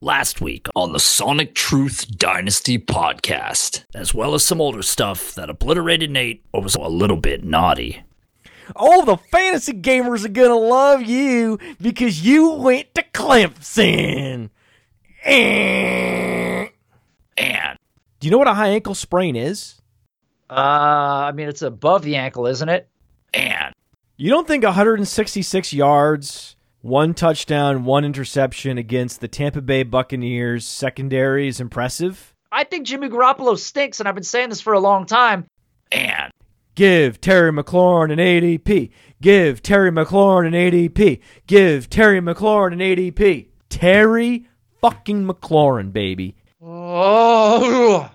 last week on the Sonic Truth Dynasty podcast, as well as some older stuff that obliterated Nate or was a little bit naughty. All the fantasy gamers are gonna love you because you went to Clemson. Eh. And Do you know what a high ankle sprain is? Uh, I mean, it's above the ankle, isn't it? and You don't think 166 yards, one touchdown, one interception against the Tampa Bay Buccaneers secondary is impressive? I think Jimmy Garoppolo stinks, and I've been saying this for a long time. and Give Terry McLaurin an ADP. Give Terry McLaurin an ADP. Give Terry McLaurin an ADP. Terry fucking McLaurin, baby. Oh,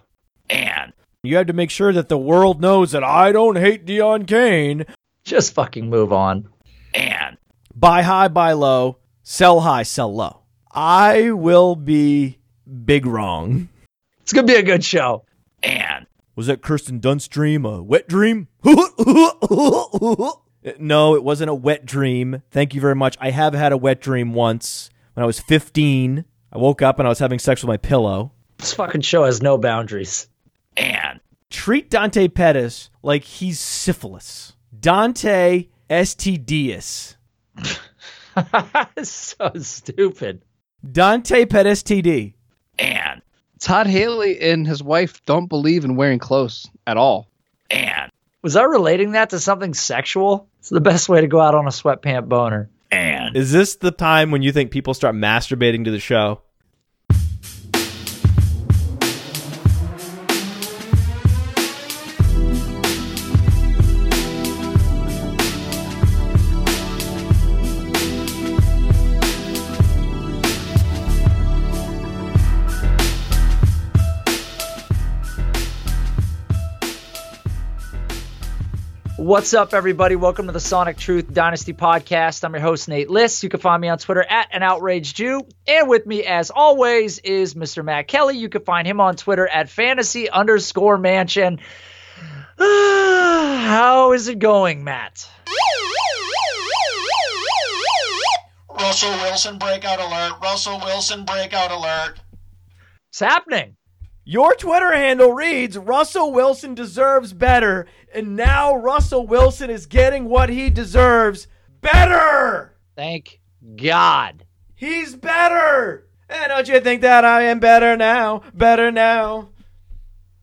and You have to make sure that the world knows that I don't hate Deon Cain. just fucking move on. and Buy high, buy low. Sell high, sell low. I will be big wrong. It's gonna be a good show. and Was that Kirsten Dunst's dream a wet dream? no, it wasn't a wet dream. Thank you very much. I have had a wet dream once when I was 15. I woke up and I was having sex with my pillow. This fucking show has no boundaries. and Treat Dante Pettis like he's syphilis. Dante STDs. so stupid. Dante Pettis TD. and Todd Haley and his wife don't believe in wearing clothes at all. and Was I relating that to something sexual? It's the best way to go out on a sweatpant boner. and Is this the time when you think people start masturbating to the show? What's up, everybody? Welcome to the Sonic Truth Dynasty Podcast. I'm your host, Nate Liss. You can find me on Twitter at an outraged Jew. And with me, as always, is Mr. Matt Kelly. You can find him on Twitter at fantasy underscore mansion. How is it going, Matt? Russell Wilson breakout alert. Russell Wilson breakout alert. It's happening. Your Twitter handle reads Russell Wilson deserves better, and now Russell Wilson is getting what he deserves better. Thank God. He's better. And don't you think that I am better now? Better now.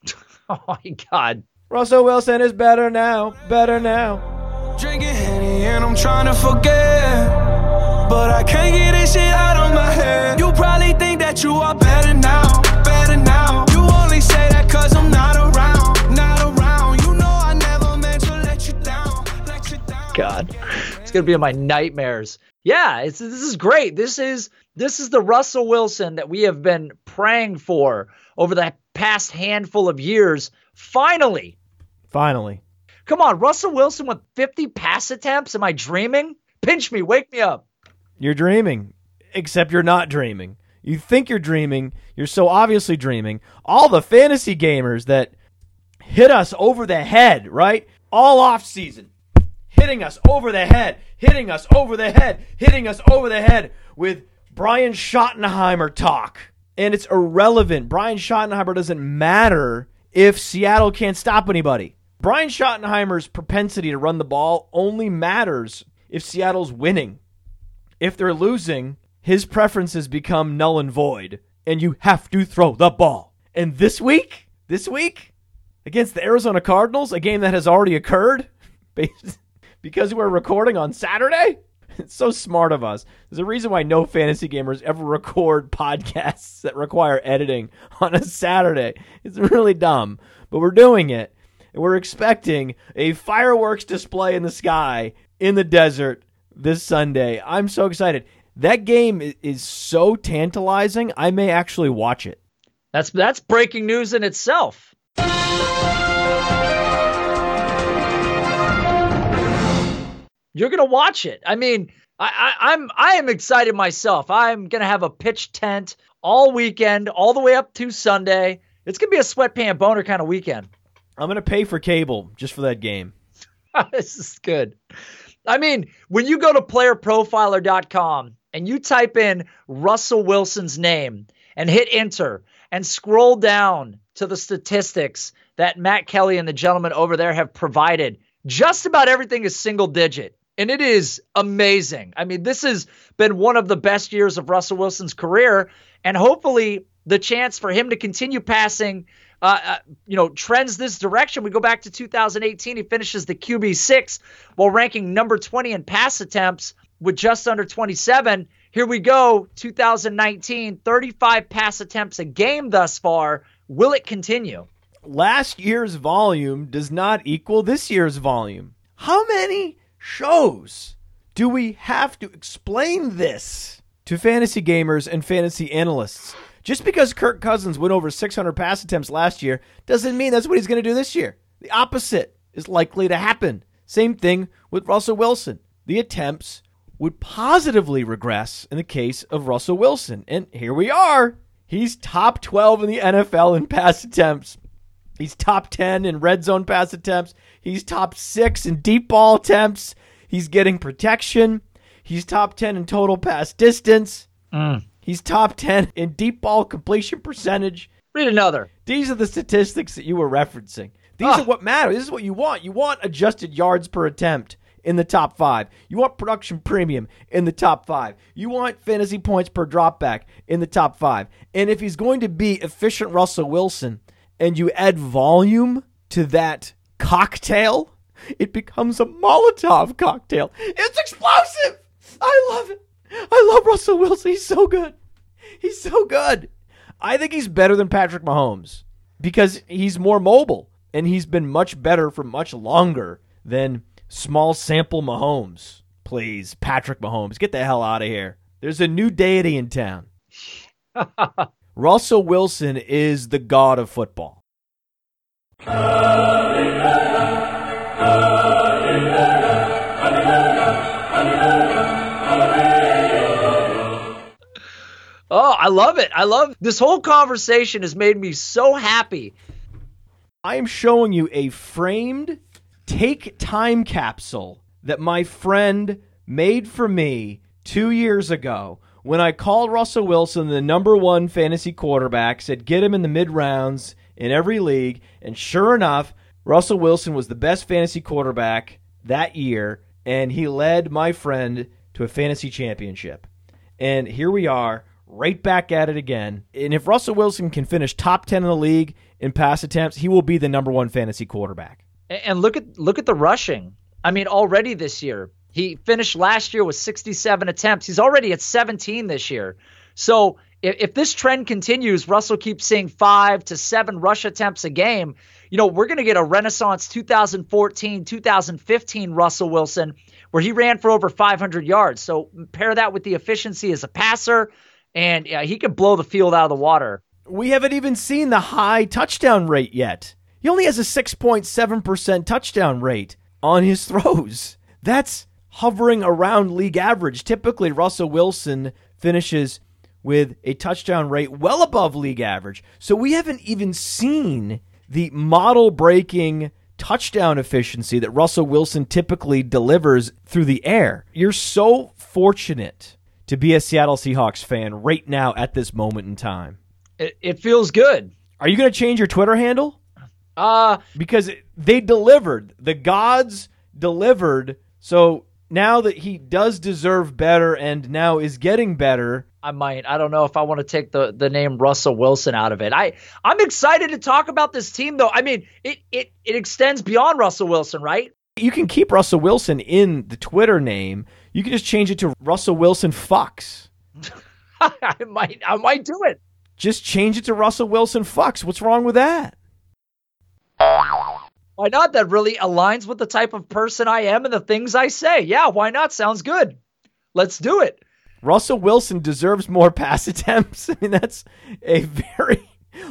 Oh my God. Russell Wilson is better now. Better now. Drinking Henny and I'm trying to forget. But I can't get this shit out of my head. You probably think that you are better now, better now. You only say that cause I'm not around, not around. You know I never meant to let you down, let you down. God. It's gonna be in my nightmares. Yeah, it's this is great. This is this is the Russell Wilson that we have been praying for over the past handful of years. Finally. Finally. Come on, Russell Wilson with 50 pass attempts. Am I dreaming? Pinch me, wake me up. You're dreaming, except you're not dreaming. You think you're dreaming. You're so obviously dreaming. All the fantasy gamers that hit us over the head, right? All off season, hitting us over the head, hitting us over the head, hitting us over the head with Brian Schottenheimer talk. And it's irrelevant. Brian Schottenheimer doesn't matter if Seattle can't stop anybody. Brian Schottenheimer's propensity to run the ball only matters if Seattle's winning. If they're losing, his preferences become null and void, and you have to throw the ball. And this week, this week, against the Arizona Cardinals, a game that has already occurred, because we're recording on Saturday. It's so smart of us. There's a reason why no fantasy gamers ever record podcasts that require editing on a Saturday. It's really dumb, but we're doing it. And we're expecting a fireworks display in the sky in the desert this Sunday. I'm so excited. That game is so tantalizing. I may actually watch it. That's that's breaking news in itself. You're gonna watch it. I mean, I, I, I'm I am excited myself. I'm gonna have a pitch tent all weekend, all the way up to Sunday. It's gonna be a sweatpant boner kind of weekend. I'm going to pay for cable just for that game. this is good. I mean, when you go to playerprofiler.com and you type in Russell Wilson's name and hit enter and scroll down to the statistics that Matt Kelly and the gentleman over there have provided, just about everything is single digit. And it is amazing. I mean, this has been one of the best years of Russell Wilson's career. And hopefully, the chance for him to continue passing, uh, uh, you know, trends this direction. We go back to 2018. He finishes the QB six while ranking number 20 in pass attempts with just under 27. Here we go, 2019, 35 pass attempts a game thus far. Will it continue? Last year's volume does not equal this year's volume. How many shows do we have to explain this to fantasy gamers and fantasy analysts? Just because Kirk Cousins went over 600 pass attempts last year doesn't mean that's what he's going to do this year. The opposite is likely to happen. Same thing with Russell Wilson. The attempts would positively regress in the case of Russell Wilson. And here we are. He's top 12 in the NFL in pass attempts. He's top 10 in red zone pass attempts. He's top 6 in deep ball attempts. He's getting protection. He's top 10 in total pass distance. He's top 10 in deep ball completion percentage. Read another. These are the statistics that you were referencing. These Ah. are what matter. This is what you want. You want adjusted yards per attempt in the top five. You want production premium in the top five. You want fantasy points per dropback in the top five. And if he's going to be efficient Russell Wilson and you add volume to that cocktail, it becomes a Molotov cocktail. It's explosive. I love it. I love Russell Wilson. He's so good. He's so good. I think he's better than Patrick Mahomes because he's more mobile and he's been much better for much longer than small sample Mahomes. Please, Patrick Mahomes, get the hell out of here. There's a new deity in town. Russell Wilson is the god of football. Oh, I love it. I love this whole conversation has made me so happy. I am showing you a framed take time capsule that my friend made for me two years ago when I called Russell Wilson the number one fantasy quarterback, said get him in the mid rounds in every league. And sure enough, Russell Wilson was the best fantasy quarterback that year, and he led my friend to a fantasy championship. And here we are, right back at it again. And if Russell Wilson can finish top 10 in the league in pass attempts, he will be the number one fantasy quarterback. And look at look at the rushing. I mean, already this year he finished last year with 67 attempts. He's already at 17 this year. So if, if this trend continues, Russell keeps seeing five to seven rush attempts a game. You know, we're going to get a renaissance 2014, 2015 Russell Wilson where he ran for over 500 yards. So pair that with the efficiency as a passer, and yeah, he could blow the field out of the water. We haven't even seen the high touchdown rate yet. He only has a 6.7% touchdown rate on his throws. That's hovering around league average. Typically, Russell Wilson finishes with a touchdown rate well above league average. So we haven't even seen the model breaking touchdown efficiency that Russell Wilson typically delivers through the air. You're so fortunate to be a Seattle Seahawks fan right now at this moment in time. It, it feels good. Are you going to change your Twitter handle? Uh, Because they delivered. The gods delivered. So now that he does deserve better and now is getting better, I might. I don't know if I want to take the the name Russell Wilson out of it. I I'm excited to talk about this team though. I mean, it it it extends beyond Russell Wilson, right? you can keep Russell Wilson in the Twitter name. You can just change it to Russell Wilson Fox. I might I might do it. Just change it to Russell Wilson Fox. What's wrong with that? Why not? That really aligns with the type of person I am and the things I say. Yeah, why not? Sounds good. Let's do it. Russell Wilson deserves more pass attempts. I mean, that's a very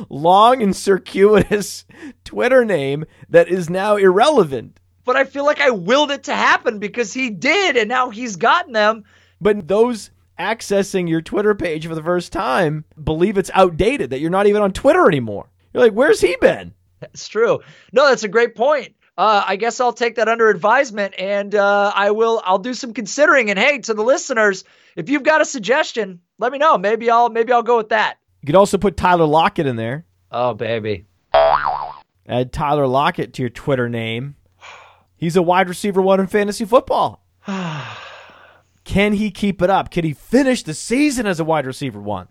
long and circuitous Twitter name that is now irrelevant. But I feel like I willed it to happen because he did, and now he's gotten them. But those accessing your Twitter page for the first time believe it's outdated, that you're not even on Twitter anymore. You're like, where's he been? That's true. No, that's a great point. uh, I guess I'll take that under advisement, and uh, I will. I'll do some considering. And hey, to the listeners, if you've got a suggestion, let me know. Maybe I'll maybe I'll go with that. You could also put Tyler Lockett in there. Oh baby, Add Tyler Lockett to your Twitter name. He's a wide receiver one in fantasy football. Can he keep it up? Can he finish the season as a wide receiver one?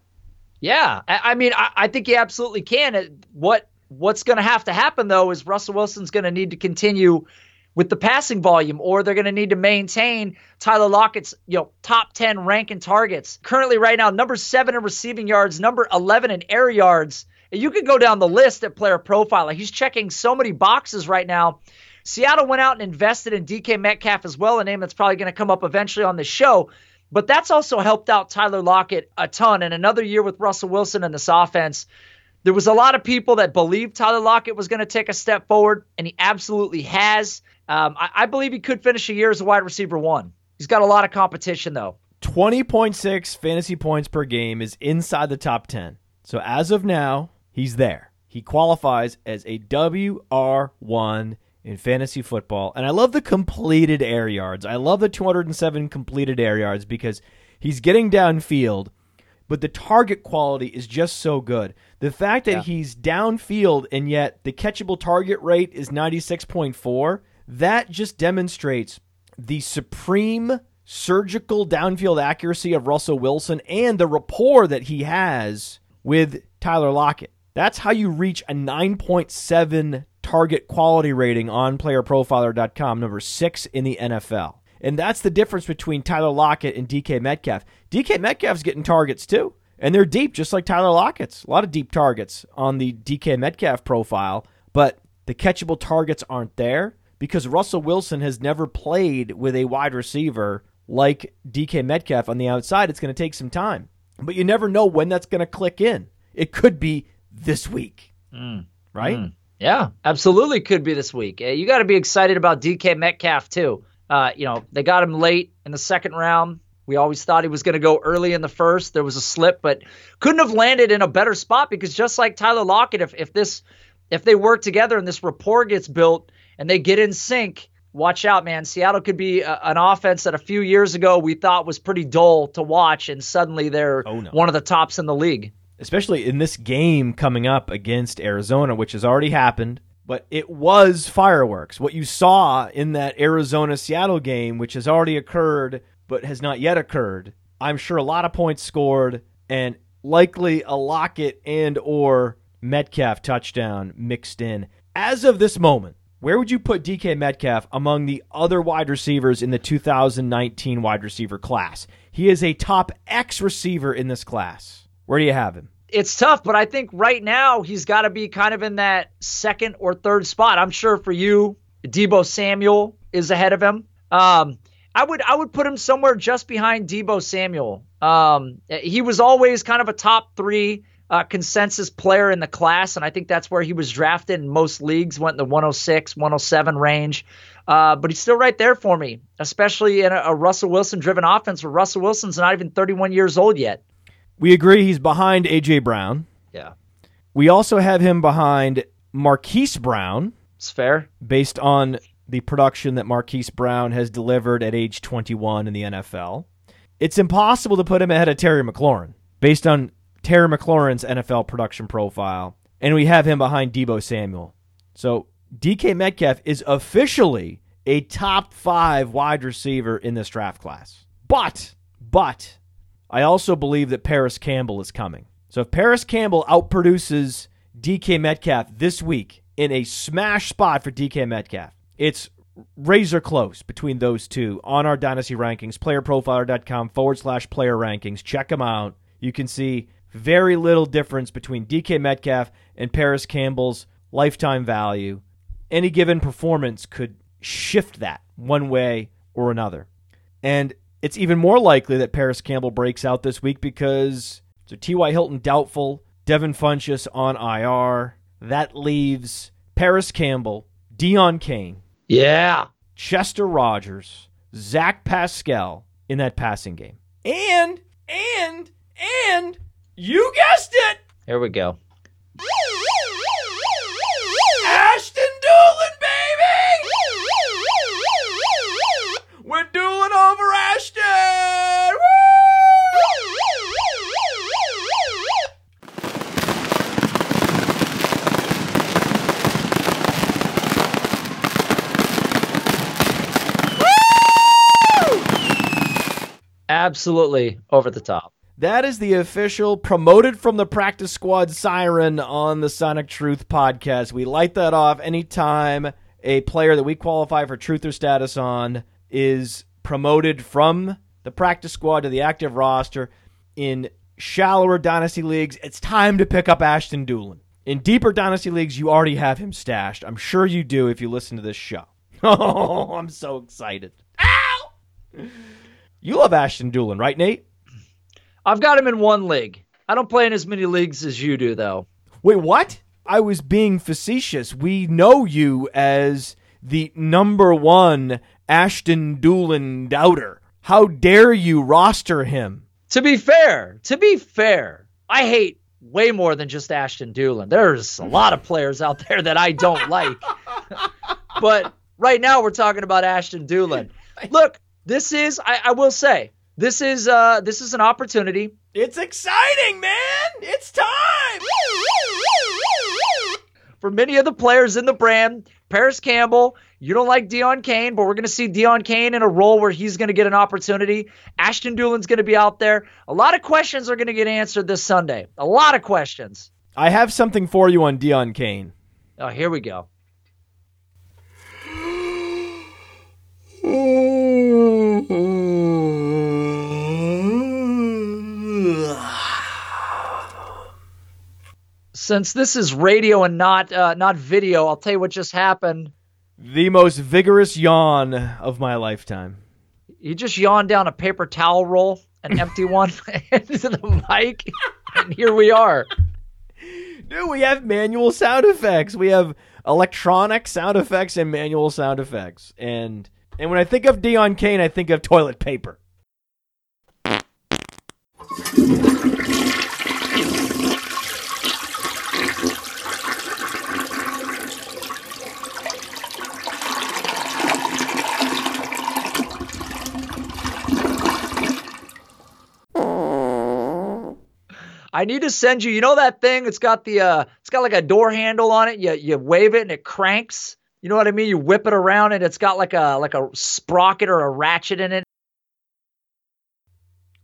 yeah. I, I mean, I, I think he absolutely can. What what's going to have to happen though is Russell Wilson's going to need to continue with the passing volume, or they're going to need to maintain Tyler Lockett's you know top ten rank in targets. Currently, right now, number seven in receiving yards, number eleven in air yards. And you could go down the list at player profiler. He's checking so many boxes right now. Seattle went out and invested in DK Metcalf as well, a name that's probably going to come up eventually on the show. But that's also helped out Tyler Lockett a ton. And another year with Russell Wilson in this offense. There was a lot of people that believed Tyler Lockett was going to take a step forward, and he absolutely has. Um, I, I believe he could finish a year as a wide receiver one. He's got a lot of competition, though. 20.6 fantasy points per game is inside the top 10. So as of now, he's there. He qualifies as a WR1 in fantasy football. And I love the completed air yards. I love the 207 completed air yards because he's getting downfield, but the target quality is just so good. The fact that he's downfield and yet the catchable target rate is 96.4, that just demonstrates the supreme surgical downfield accuracy of Russell Wilson and the rapport that he has with Tyler Lockett. That's how you reach a 9.7 target quality rating on playerprofiler.com, number six in the NFL. And that's the difference between Tyler Lockett and DK Metcalf. DK Metcalf's getting targets too, and they're deep, just like Tyler Lockett's. A lot of deep targets on the DK Metcalf profile, but the catchable targets aren't there because Russell Wilson has never played with a wide receiver like DK Metcalf on the outside. It's going to take some time, but you never know when that's going to click in. It could be this week, right? Yeah, absolutely could be this week. Uh, You got to be excited about DK Metcalf too. Uh, you know, they got him late in the second round. We always thought he was going to go early in the first. There was a slip, but couldn't have landed in a better spot because just like Tyler Lockett, if if this if they work together and this rapport gets built and they get in sync, watch out, man. Seattle could be a, an offense that a few years ago we thought was pretty dull to watch, and suddenly they're Oh, no. one of the tops in the league. especially in this game coming up against Arizona, which has already happened. But it was fireworks. What you saw in that Arizona Seattle game, which has already occurred but has not yet occurred, I'm sure a lot of points scored and likely a Lockett and or Metcalf touchdown mixed in. As of this moment, where would you put DK Metcalf among the other wide receivers in the 2019 wide receiver class? He is a top X receiver in this class. Where do you have him? It's tough, but I think right now he's got to be kind of in that second or third spot. I'm sure for you, Deebo Samuel is ahead of him. Um, I would I would put him somewhere just behind Deebo Samuel. Um, he was always kind of a top three uh, consensus player in the class, and I think that's where he was drafted in most leagues. Went in the 106, 107 range, uh, but he's still right there for me, especially in a, a Russell Wilson driven offense where Russell Wilson's not even 31 years old yet. We agree he's behind AJ Brown. Yeah, We also have him behind Marquise Brown, it's fair. based on the production that Marquise Brown has delivered at age 21 in the NFL. It's impossible to put him ahead of Terry McLaurin, based on Terry McLaurin's NFL production profile. And we have him behind Deebo Samuel. So DK Metcalf is officially a top five wide receiver in this draft class. But, but, I also believe that Parris Campbell is coming. So if Parris Campbell outproduces DK Metcalf this week in a smash spot for DK Metcalf, it's razor close between those two on our dynasty rankings. Playerprofiler.com forward slash player rankings. Check them out. You can see very little difference between DK Metcalf and Parris Campbell's lifetime value. Any given performance could shift that one way or another. And it's even more likely that Parris Campbell breaks out this week because so T.Y. Hilton doubtful, Devin Funchess on IR. That leaves Parris Campbell, Deon Cain, Yeah. Chester Rogers, Zach Pascal in that passing game. And, and, and, you guessed it, Here we go. Absolutely over the top. That is the official promoted from the practice squad siren on the Sonic Truth podcast. We light that off anytime a player that we qualify for truth or status on is promoted from the practice squad to the active roster. In shallower dynasty leagues, it's time to pick up Ashton Dulin. In deeper dynasty leagues, you already have him stashed. I'm sure you do if you listen to this show. Oh, I'm so excited. Ow! You love Ashton Dulin, right, Nate? I've got him in one league. I don't play in as many leagues as you do, though. Wait, what? I was being facetious. We know you as the number one Ashton Dulin doubter. How dare you roster him? To be fair, to be fair, I hate way more than just Ashton Dulin. There's a lot of players out there that I don't like. but right now we're talking about Ashton Dulin. Look, this is I, I will say, this is uh this is an opportunity It's exciting, man! It's time! for many of the players in the brand. Parris Campbell, you don't like Deon Cain, but we're going to see Deon Cain in a role where he's going to get an opportunity. Ashton Dulin's going to be out there. A lot of questions are going to get answered this Sunday. A lot of questions. I have something for you on Deon Cain. Oh, here we go. Since this is radio and not uh, not video, I'll tell you what just happened. The most vigorous yawn of my lifetime. You just yawned down a paper towel roll, an empty one, into the mic, and here we are. Dude, we have manual sound effects. We have electronic sound effects and manual sound effects. And and when I think of Deon Cain, I think of toilet paper. I need to send you. You know that thing? It's got the uh, it's got like a door handle on it. You you wave it and it cranks. You know what I mean? You whip it around and it's got like a like a sprocket or a ratchet in it.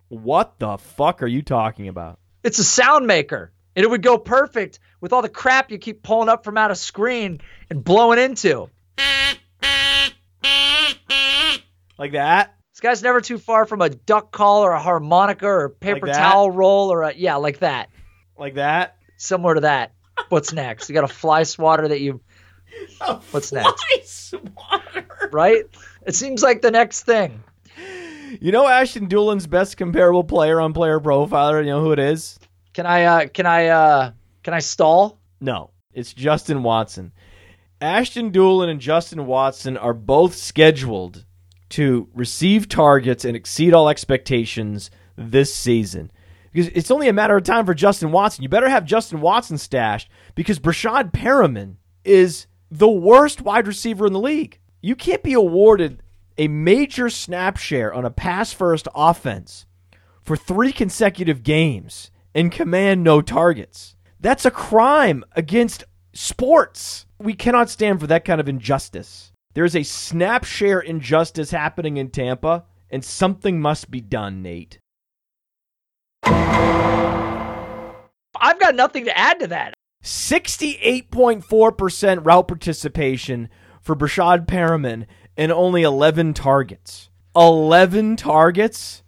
What the fuck are you talking about? It's a sound maker, and it would go perfect with all the crap you keep pulling up from out of screen and blowing into. Like that? This guy's never too far from a duck call or a harmonica or a paper that? towel roll or a yeah, like that. Like that? Similar to that. What's next? You got a fly swatter that you What's next? Ice right? It seems like the next thing. You know Ashton Dulin's best comparable player on Player Profiler. You know who it is? Can I uh can I uh can I stall? No, it's Justin Watson. Ashton Dulin and Justin Watson are both scheduled to receive targets and exceed all expectations this season. Because it's only a matter of time for Justin Watson. You better have Justin Watson stashed because Breshad Perriman is the worst wide receiver in the league. You can't be awarded a major snap share on a pass first offense for three consecutive games and command no targets. That's a crime against sports. We cannot stand for that kind of injustice. There's a snap share injustice happening in Tampa, and something must be done, Nate. I've got nothing to add to that. 68.4% route participation for Breshad Perriman and only 11 targets. 11 targets?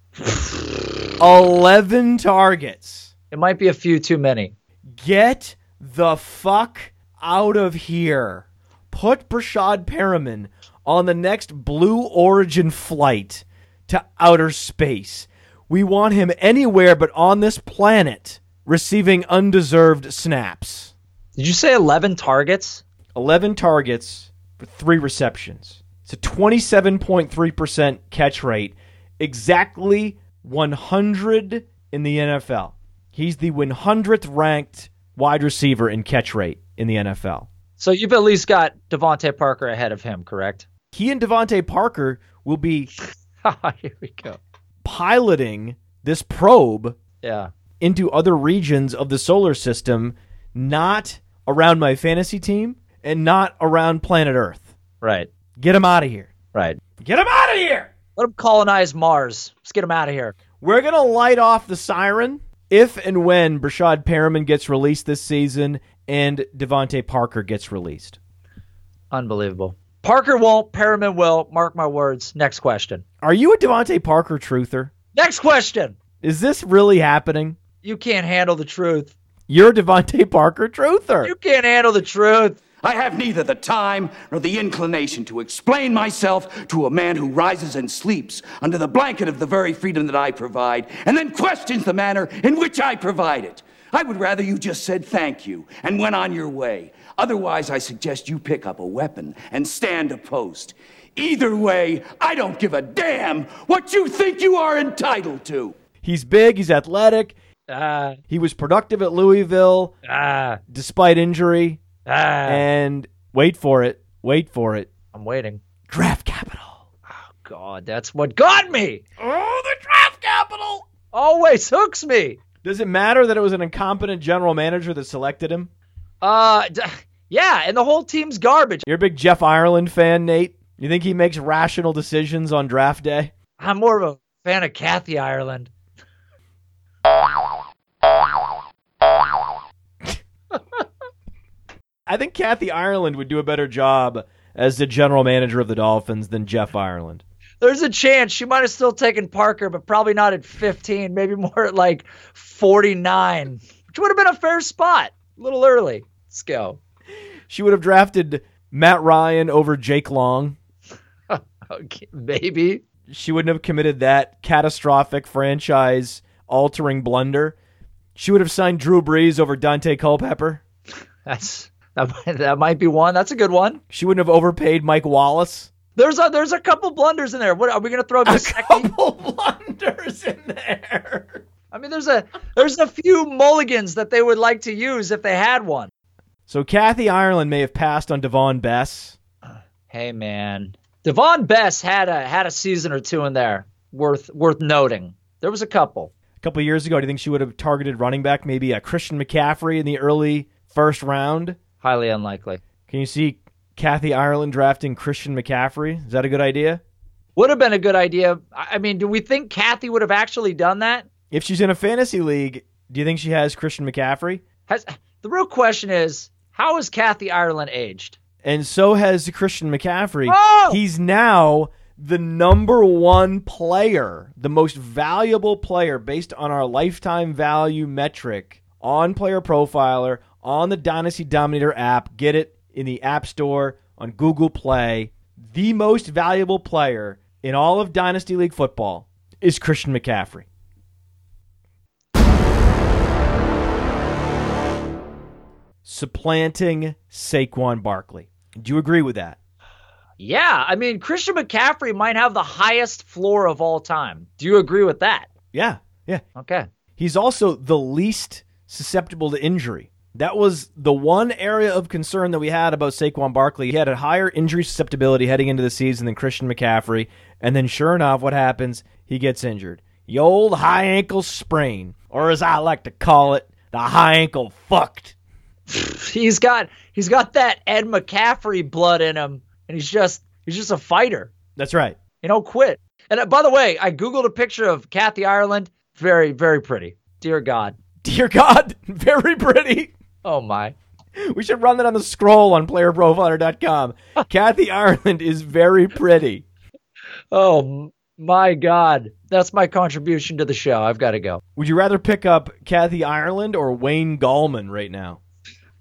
11 targets. It might be a few too many. Get the fuck out of here. Put Breshad Perriman on the next Blue Origin flight to outer space. We want him anywhere but on this planet receiving undeserved snaps. Did you say 11 targets? 11 targets for three receptions. It's a 27.3% catch rate, exactly 100 in the NFL. He's the 100th ranked wide receiver in catch rate in the NFL. So you've at least got DeVante Parker ahead of him, correct? He and DeVante Parker will be Here we go. piloting this probe Yeah. Into other regions of the solar system, not around my fantasy team and not around planet Earth. Right. Get him out of here. Right. Get him out of here. Let them colonize Mars. Let's get them out of here. We're going to light off the siren if and when Breshad Perriman gets released this season and DeVante Parker gets released. Unbelievable. Parker won't. Perriman will. Mark my words. Next question. Are you a DeVante Parker truther? Next question. Is this really happening? You can't handle the truth. You're a DeVante Parker truther. You can't handle the truth. I have neither the time nor the inclination to explain myself to a man who rises and sleeps under the blanket of the very freedom that I provide and then questions the manner in which I provide it. I would rather you just said thank you and went on your way. Otherwise, I suggest you pick up a weapon and stand a post. Either way, I don't give a damn what you think you are entitled to. He's big, he's athletic, Ah, he was productive at Louisville ah, despite injury, ah. and wait for it, wait for it. I'm waiting. Draft capital. Oh, God, that's what got me. Oh, the draft capital. Always hooks me. Does it matter that it was an incompetent general manager that selected him? Uh, d- yeah, and the whole team's garbage. You're a big Jeff Ireland fan, Nate. You think he makes rational decisions on draft day? I'm more of a fan of Kathy Ireland. I think Kathy Ireland would do a better job as the general manager of the Dolphins than Jeff Ireland. There's a chance she might have still taken Parker, but probably not at 15, maybe more at like 49, which would have been a fair spot. A little early. Let's go. She would have drafted Matt Ryan over Jake Long. Okay, maybe. She wouldn't have committed that catastrophic franchise altering blunder. She would have signed Drew Brees over Daunte Culpepper. That's that, might- that might be one. That's a good one. She wouldn't have overpaid Mike Wallace. There's a there's a couple blunders in there. What are we gonna throw A couple blunders in there. I mean, there's a there's a few mulligans that they would like to use if they had one. So Kathy Ireland may have passed on Davone Bess. Hey man, Davone Bess had a had a season or two in there worth worth noting. There was a couple. A couple years ago, do you think she would have targeted running back, maybe a Christian McCaffrey in the early first round? Highly unlikely. Can you see Kathy Ireland drafting Christian McCaffrey? Is that a good idea? Would have been a good idea. I mean, do we think Kathy would have actually done that? If she's in a fantasy league, do you think she has Christian McCaffrey? Has the real question is how is Kathy Ireland aged? And so has Christian McCaffrey. Oh! He's now the number one player, the most valuable player based on our lifetime value metric on Player Profiler on the Dynasty Dominator app. Get it in the App Store on Google Play. The most valuable player in all of Dynasty League football is Christian McCaffrey. Supplanting Saquon Barkley. Do you agree with that? Yeah, I mean Christian McCaffrey might have the highest floor of all time. Do you agree with that? Yeah, yeah. Okay. He's also the least susceptible to injury. That was the one area of concern that we had about Saquon Barkley. He had a higher injury susceptibility heading into the season than Christian McCaffrey. And then, sure enough, what happens? He gets injured. The old high ankle sprain, or as I like to call it, the high ankle fucked. He's got he's got that Ed McCaffrey blood in him, and he's just he's just a fighter. That's right. You know, quit. And uh, by the way, I googled a picture of Kathy Ireland. Very very pretty. Dear God. Dear God, very pretty. Oh my. We should run that on the scroll on playerprofiler.com. Kathy Ireland is very pretty. Oh my God. That's my contribution to the show. I've got to go. Would you rather pick up Kathy Ireland or Wayne Gallman right now?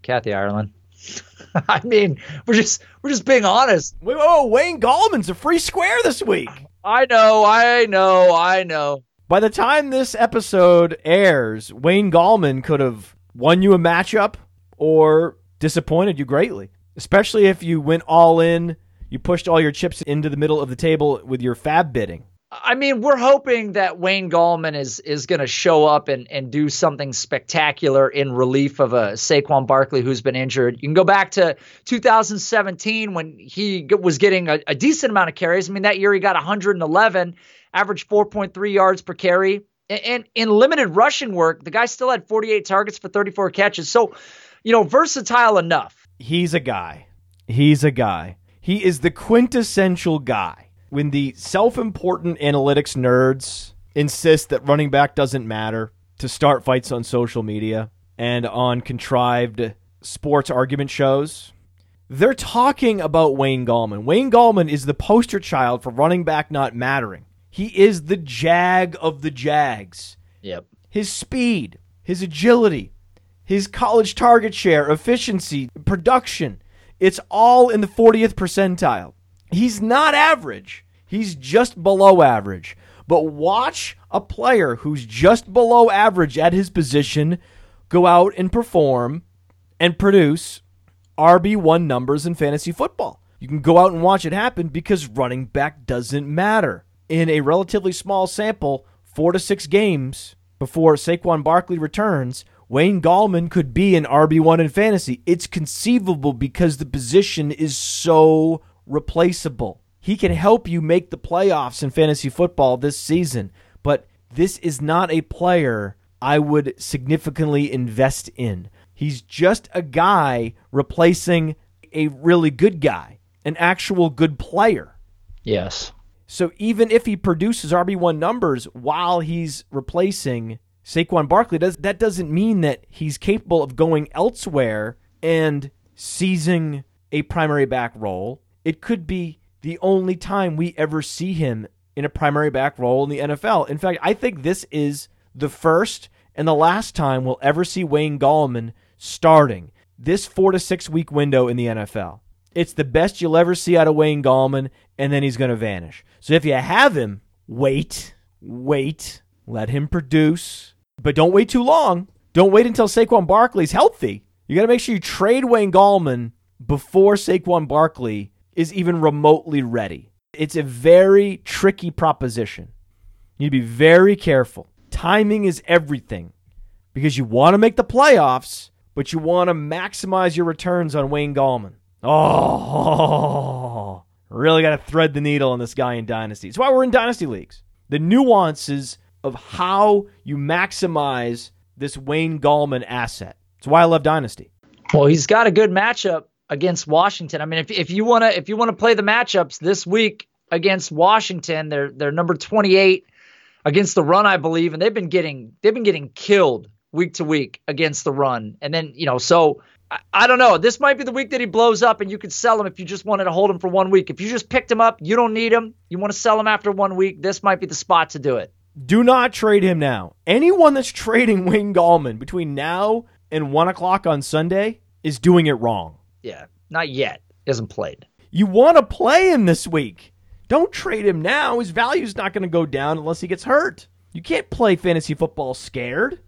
Kathy Ireland. I mean, we're just we're just being honest. Whoa, Wayne Gallman's a free square this week. I know, I know, I know. By the time this episode airs, Wayne Gallman could have won you a matchup or disappointed you greatly. Especially if you went all in, you pushed all your chips into the middle of the table with your FAAB bidding. I mean, we're hoping that Wayne Gallman is is going to show up and, and do something spectacular in relief of a Saquon Barkley who's been injured. You can go back to 2017 when he was getting a, a decent amount of carries. I mean, that year he got 111, averaged 4.3 yards per carry. And, in limited rushing work, the guy still had 48 targets for 34 catches. So, you know, versatile enough. He's a guy. He's a guy. He is the quintessential guy when the self-important analytics nerds insist that running back doesn't matter to start fights on social media and on contrived sports argument shows, they're talking about Wayne Gallman. Wayne Gallman is the poster child for running back not mattering. He is the jag of the Jags. Yep. His speed, his agility, his college target share, efficiency, production, it's all in the 40th percentile. He's not average. He's just below average. But watch a player who's just below average at his position go out and perform and produce RB1 numbers in fantasy football. You can go out and watch it happen because running back doesn't matter. In a relatively small sample, four to six games before Saquon Barkley returns, Wayne Gallman could be an RB1 in fantasy. It's conceivable because the position is so replaceable. He can help you make the playoffs in fantasy football this season, but this is not a player I would significantly invest in. He's just a guy replacing a really good guy, an actual good player. Yes. So even if he produces RB1 numbers while he's replacing Saquon Barkley, does that doesn't mean that he's capable of going elsewhere and seizing a primary back role. It could be the only time we ever see him in a primary back role in the NFL. In fact, I think this is the first and the last time we'll ever see Wayne Gallman starting this four to six week window in the NFL. It's the best you'll ever see out of Wayne Gallman, and then he's going to vanish. So if you have him, wait, wait, let him produce, but don't wait too long. Don't wait until Saquon Barkley's healthy. You got to make sure you trade Wayne Gallman before Saquon Barkley is even remotely ready. It's a very tricky proposition. You need to be very careful. Timing is everything because you want to make the playoffs, but you want to maximize your returns on Wayne Gallman. Oh, really got to thread the needle on this guy in Dynasty. It's why we're in Dynasty Leagues. The nuances of how you maximize this Wayne Gallman asset. It's why I love Dynasty. Well, he's got a good matchup against Washington. I mean, if if you wanna if you wanna play the matchups this week against Washington, they're they're number 28 against the run, I believe, and they've been getting they've been getting killed week to week against the run. And then you know, so I, I don't know. This might be the week that he blows up, and you could sell him if you just wanted to hold him for one week. If you just picked him up, you don't need him. You want to sell him after one week. This might be the spot to do it. Do not trade him now. Anyone that's trading Wayne Gallman between now and one o'clock on Sunday is doing it wrong. Yeah, not yet. He hasn't played. You want to play him this week. Don't trade him now. His value's not going to go down unless he gets hurt. You can't play fantasy football scared.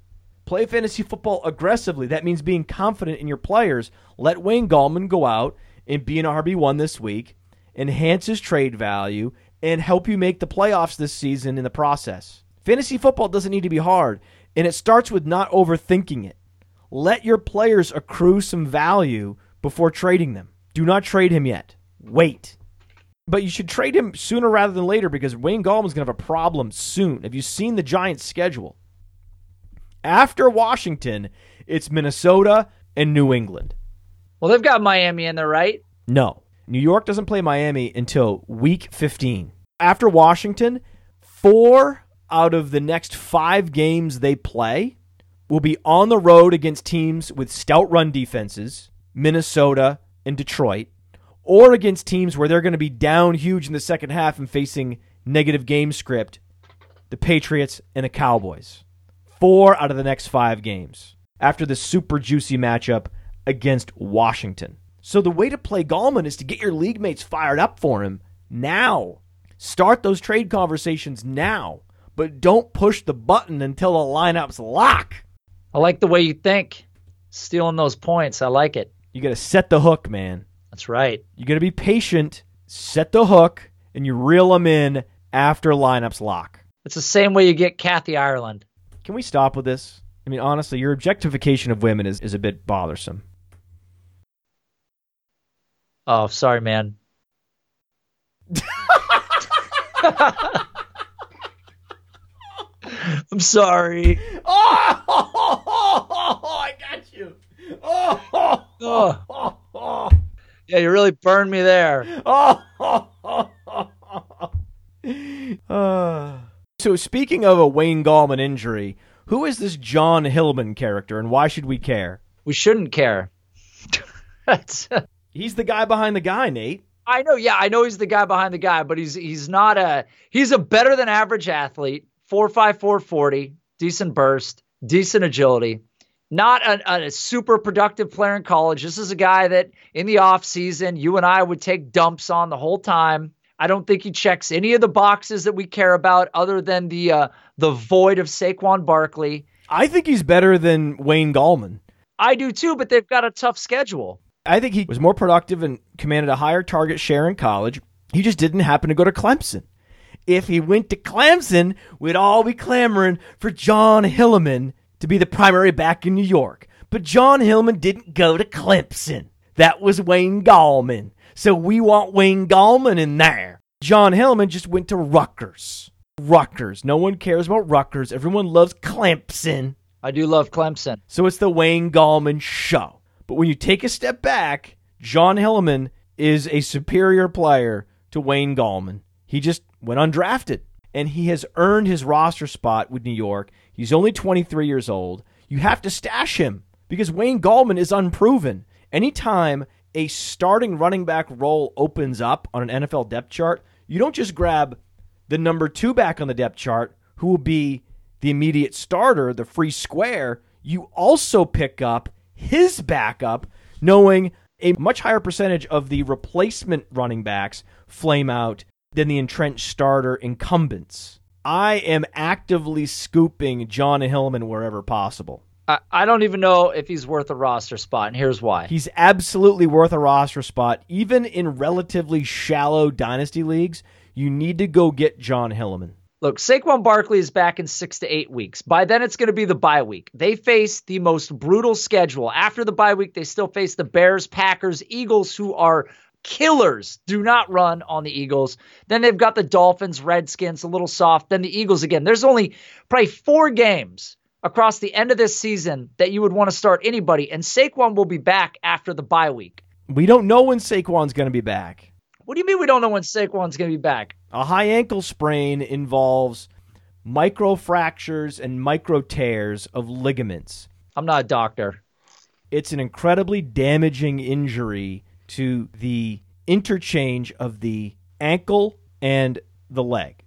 Play fantasy football aggressively. That means being confident in your players. Let Wayne Gallman go out and be an RB1 this week, enhance his trade value, and help you make the playoffs this season in the process. Fantasy football doesn't need to be hard, and it starts with not overthinking it. Let your players accrue some value before trading them. Do not trade him yet. Wait. But you should trade him sooner rather than later because Wayne Gallman's going to have a problem soon. Have you seen the Giants' schedule? After Washington, it's Minnesota and New England. Well, they've got Miami in there, right? No. New York doesn't play Miami until week 15. After Washington, four out of the next five games they play will be on the road against teams with stout run defenses, Minnesota and Detroit, or against teams where they're going to be down huge in the second half and facing negative game script, the Patriots and the Cowboys. Four out of the next five games after this super juicy matchup against Washington. So the way to play Gallman is to get your league mates fired up for him now. Start those trade conversations now, but don't push the button until the lineups lock. I like the way you think. Stealing those points. I like it. You got to set the hook, man. That's right. You got to be patient, set the hook, and you reel them in after lineups lock. It's the same way you get Kathy Ireland. Can we stop with this? I mean, honestly, your objectification of women is, is a bit bothersome. Oh, sorry, man. I'm sorry. Oh, I got you. Oh, Oh. Yeah, you really burned me there. oh, Uh, so speaking of a Wayne Gallman injury, who is this John Hillman character, and why should we care? We shouldn't care. Uh, he's the guy behind the guy, Nate. I know, yeah, I know he's the guy behind the guy, but he's he's not a he's a better than average athlete. Four five four forty, decent burst, decent agility. Not a, a super productive player in college. This is a guy that in the off season you and I would take dumps on the whole time. I don't think he checks any of the boxes that we care about, other than the uh, the void of Saquon Barkley. I think he's better than Wayne Gallman. I do too, but they've got a tough schedule. I think he was more productive and commanded a higher target share in college. He just didn't happen to go to Clemson. If he went to Clemson, we'd all be clamoring for John Hillman to be the primary back in New York. But John Hillman didn't go to Clemson. That was Wayne Gallman. So we want Wayne Gallman in there. John Hillman just went to Rutgers. Rutgers. No one cares about Rutgers. Everyone loves Clemson. I do love Clemson. So it's the Wayne Gallman show. But when you take a step back, John Hillman is a superior player to Wayne Gallman. He just went undrafted and he has earned his roster spot with New York. He's only 23 years old. You have to stash him because Wayne Gallman is unproven. Anytime a starting running back role opens up on an NFL depth chart, you don't just grab the number two back on the depth chart, who will be the immediate starter, the free square. You also pick up his backup, knowing a much higher percentage of the replacement running backs flame out than the entrenched starter incumbents. I am actively scooping John Hillman wherever possible. I, I don't even know if he's worth a roster spot, and here's why. He's absolutely worth a roster spot. Even in relatively shallow dynasty leagues, you need to go get John Hillman. Look, Saquon Barkley is back in six to eight weeks. By then, it's going to be the bye week. They face the most brutal schedule. After the bye week, they still face the Bears, Packers, Eagles, who are killers. Do not run on the Eagles. Then they've got the Dolphins, Redskins, a little soft. Then the Eagles again. There's only probably four games across the end of this season that you would want to start anybody, and Saquon will be back after the bye week. We don't know when Saquon's going to be back. What do you mean we don't know when Saquon's going to be back? A high ankle sprain involves microfractures and micro tears of ligaments. I'm not a doctor. It's an incredibly damaging injury to the interchange of the ankle and the leg.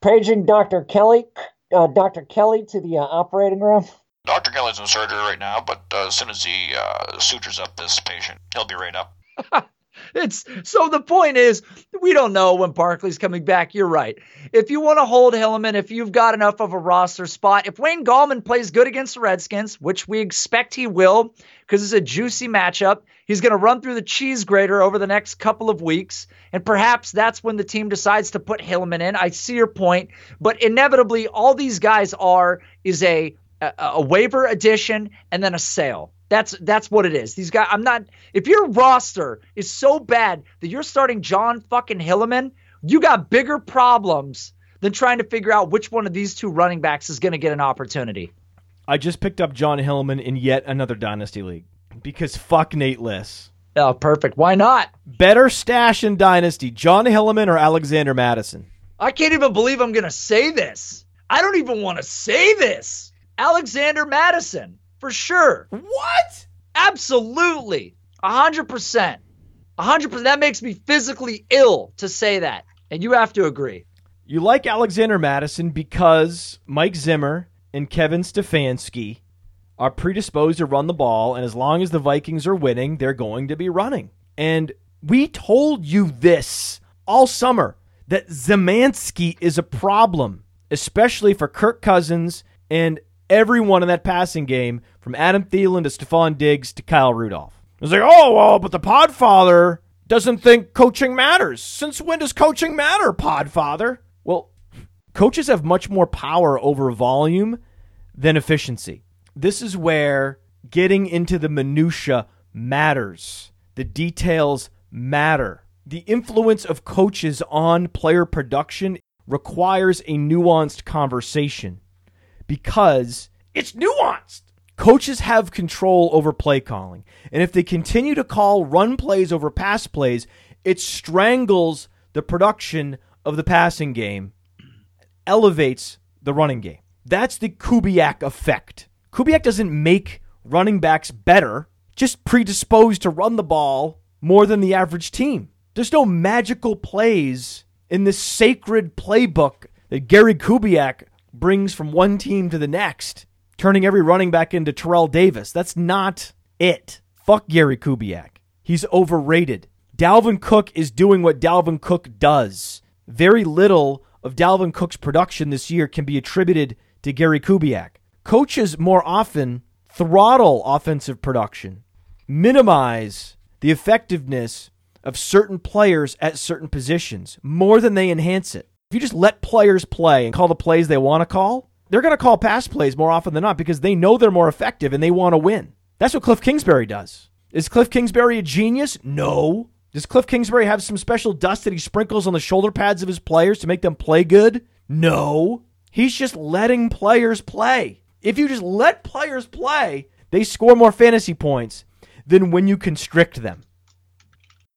Paging Dr. Kelly, uh, Dr. Kelly to the uh, operating room. Dr. Kelly's in surgery right now, but uh, as soon as he uh, sutures up this patient, he'll be right up. It's so the point is we don't know when Barkley's coming back. You're right. If you want to hold Hillman, if you've got enough of a roster spot, if Wayne Gallman plays good against the Redskins, which we expect he will, because it's a juicy matchup, he's going to run through the cheese grater over the next couple of weeks, and perhaps that's when the team decides to put Hillman in. I see your point, but inevitably, all these guys are is a a, a waiver addition and then a sale. That's that's what it is. These guys, I'm not. If your roster is so bad that you're starting John fucking Hillman, you got bigger problems than trying to figure out which one of these two running backs is going to get an opportunity. I just picked up John Hillman in yet another dynasty league because fuck Nate Liss. Oh, perfect. Why not? Better stash in dynasty, John Hillman or Alexander Mattison? I can't even believe I'm going to say this. I don't even want to say this. Alexander Mattison, for sure. What? Absolutely. A hundred percent. A hundred percent. That makes me physically ill to say that. And you have to agree. You like Alexander Mattison because Mike Zimmer and Kevin Stefanski are predisposed to run the ball, and as long as the Vikings are winning, they're going to be running. And we told you this all summer that Zemansky is a problem, especially for Kirk Cousins and everyone in that passing game, from Adam Thielen to Stefon Diggs to Kyle Rudolph. It's like, oh, well, but the Podfather doesn't think coaching matters. Since when does coaching matter, Podfather? Well, coaches have much more power over volume than efficiency. This is where getting into the minutia matters. The details matter. The influence of coaches on player production requires a nuanced conversation because it's nuanced. Coaches have control over play calling. And if they continue to call run plays over pass plays, it strangles the production of the passing game elevates the running game. That's the Kubiak effect. Kubiak doesn't make running backs better, just predisposed to run the ball more than the average team. There's no magical plays in this sacred playbook that Gary Kubiak brings from one team to the next, turning every running back into Terrell Davis. That's not it. Fuck Gary Kubiak. He's overrated. Dalvin Cook is doing what Dalvin Cook does. Very little of Dalvin Cook's production this year can be attributed to Gary Kubiak. Coaches more often throttle offensive production, minimize the effectiveness of certain players at certain positions more than they enhance it. If you just let players play and call the plays they want to call, they're going to call pass plays more often than not because they know they're more effective and they want to win. That's what Cliff Kingsbury does. Is Cliff Kingsbury a genius? No. Does Cliff Kingsbury have some special dust that he sprinkles on the shoulder pads of his players to make them play good? No. He's just letting players play. If you just let players play, they score more fantasy points than when you constrict them.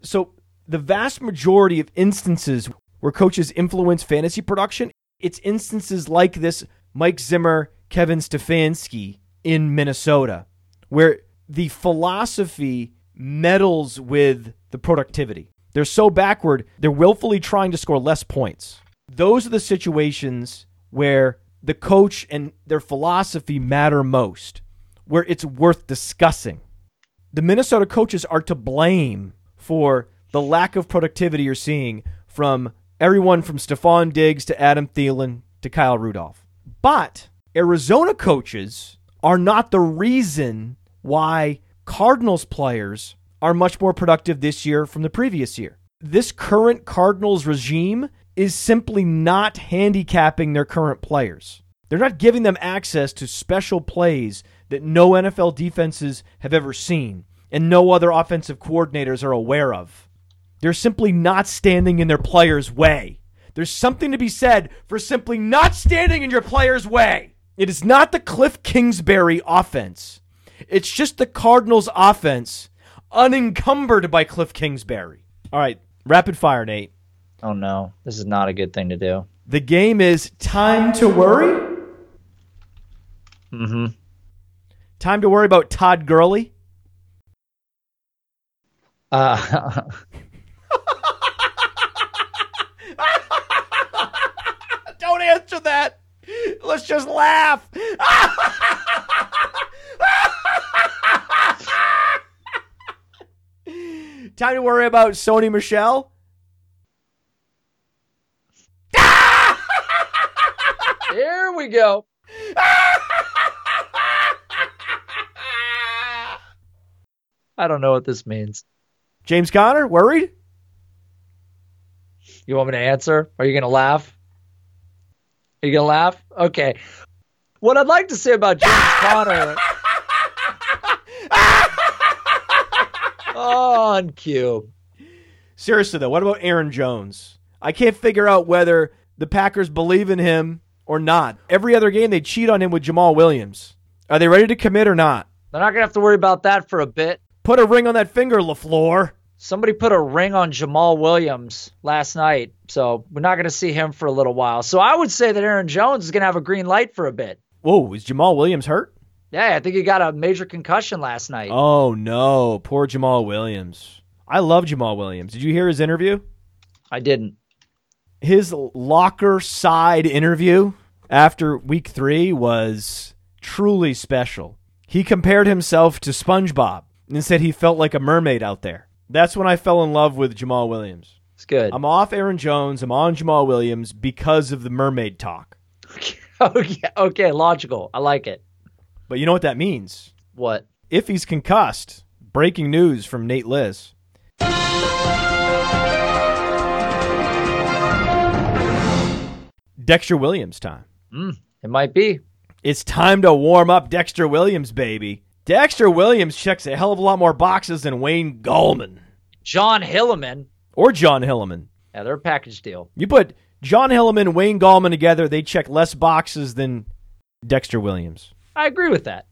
So, the vast majority of instances where coaches influence fantasy production, it's instances like this Mike Zimmer, Kevin Stefanski in Minnesota, where the philosophy meddles with the productivity. They're so backward, they're willfully trying to score less points. Those are the situations where the coach and their philosophy matter most, where it's worth discussing. The Minnesota coaches are to blame for the lack of productivity you're seeing from everyone from Stefon Diggs to Adam Thielen to Kyle Rudolph. But Arizona coaches are not the reason why Cardinals players are much more productive this year from the previous year. This current Cardinals regime is simply not handicapping their current players. They're not giving them access to special plays that no NFL defenses have ever seen and no other offensive coordinators are aware of. They're simply not standing in their players' way. There's something to be said for simply not standing in your players' way. It is not the Cliff Kingsbury offense. It's just the Cardinals offense unencumbered by Cliff Kingsbury. All right, rapid fire, Nate. Oh no, this is not a good thing to do. The game is time to worry. Mm-hmm. Time to worry about Todd Gurley. Uh, Don't answer that. Let's just laugh. Time to worry about Sony Michel. Here we go. I don't know what this means. James Conner, worried? You want me to answer? Are you going to laugh? Are you going to laugh? Okay. What I'd like to say about James Conner. on cue. Seriously though, what about Aaron Jones? I can't figure out whether the Packers believe in him or not. Every other game they cheat on him with Jamaal Williams. Are they ready to commit or not? They're not going to have to worry about that for a bit. Put a ring on that finger, LaFleur. Somebody put a ring on Jamaal Williams last night, so we're not going to see him for a little while. So I would say that Aaron Jones is going to have a green light for a bit. Whoa, is Jamaal Williams hurt? Yeah, I think he got a major concussion last night. Oh no, poor Jamaal Williams. I love Jamaal Williams. Did you hear his interview? I didn't. His locker side interview after week three was truly special. He compared himself to SpongeBob and said he felt like a mermaid out there. That's when I fell in love with Jamaal Williams. It's good. I'm off Aaron Jones. I'm on Jamaal Williams because of the mermaid talk. Oh, okay, okay, logical. I like it. But you know what that means? What? If he's concussed, breaking news from Nate Liss. Dexter Williams time. Mm, it might be. It's time to warm up Dexter Williams, baby. Dexter Williams checks a hell of a lot more boxes than Wayne Gallman John Hillman. or John Hillman. Yeah, they're a package deal. You put John Hillman, Wayne Gallman together, they check less boxes than Dexter Williams. I agree with that.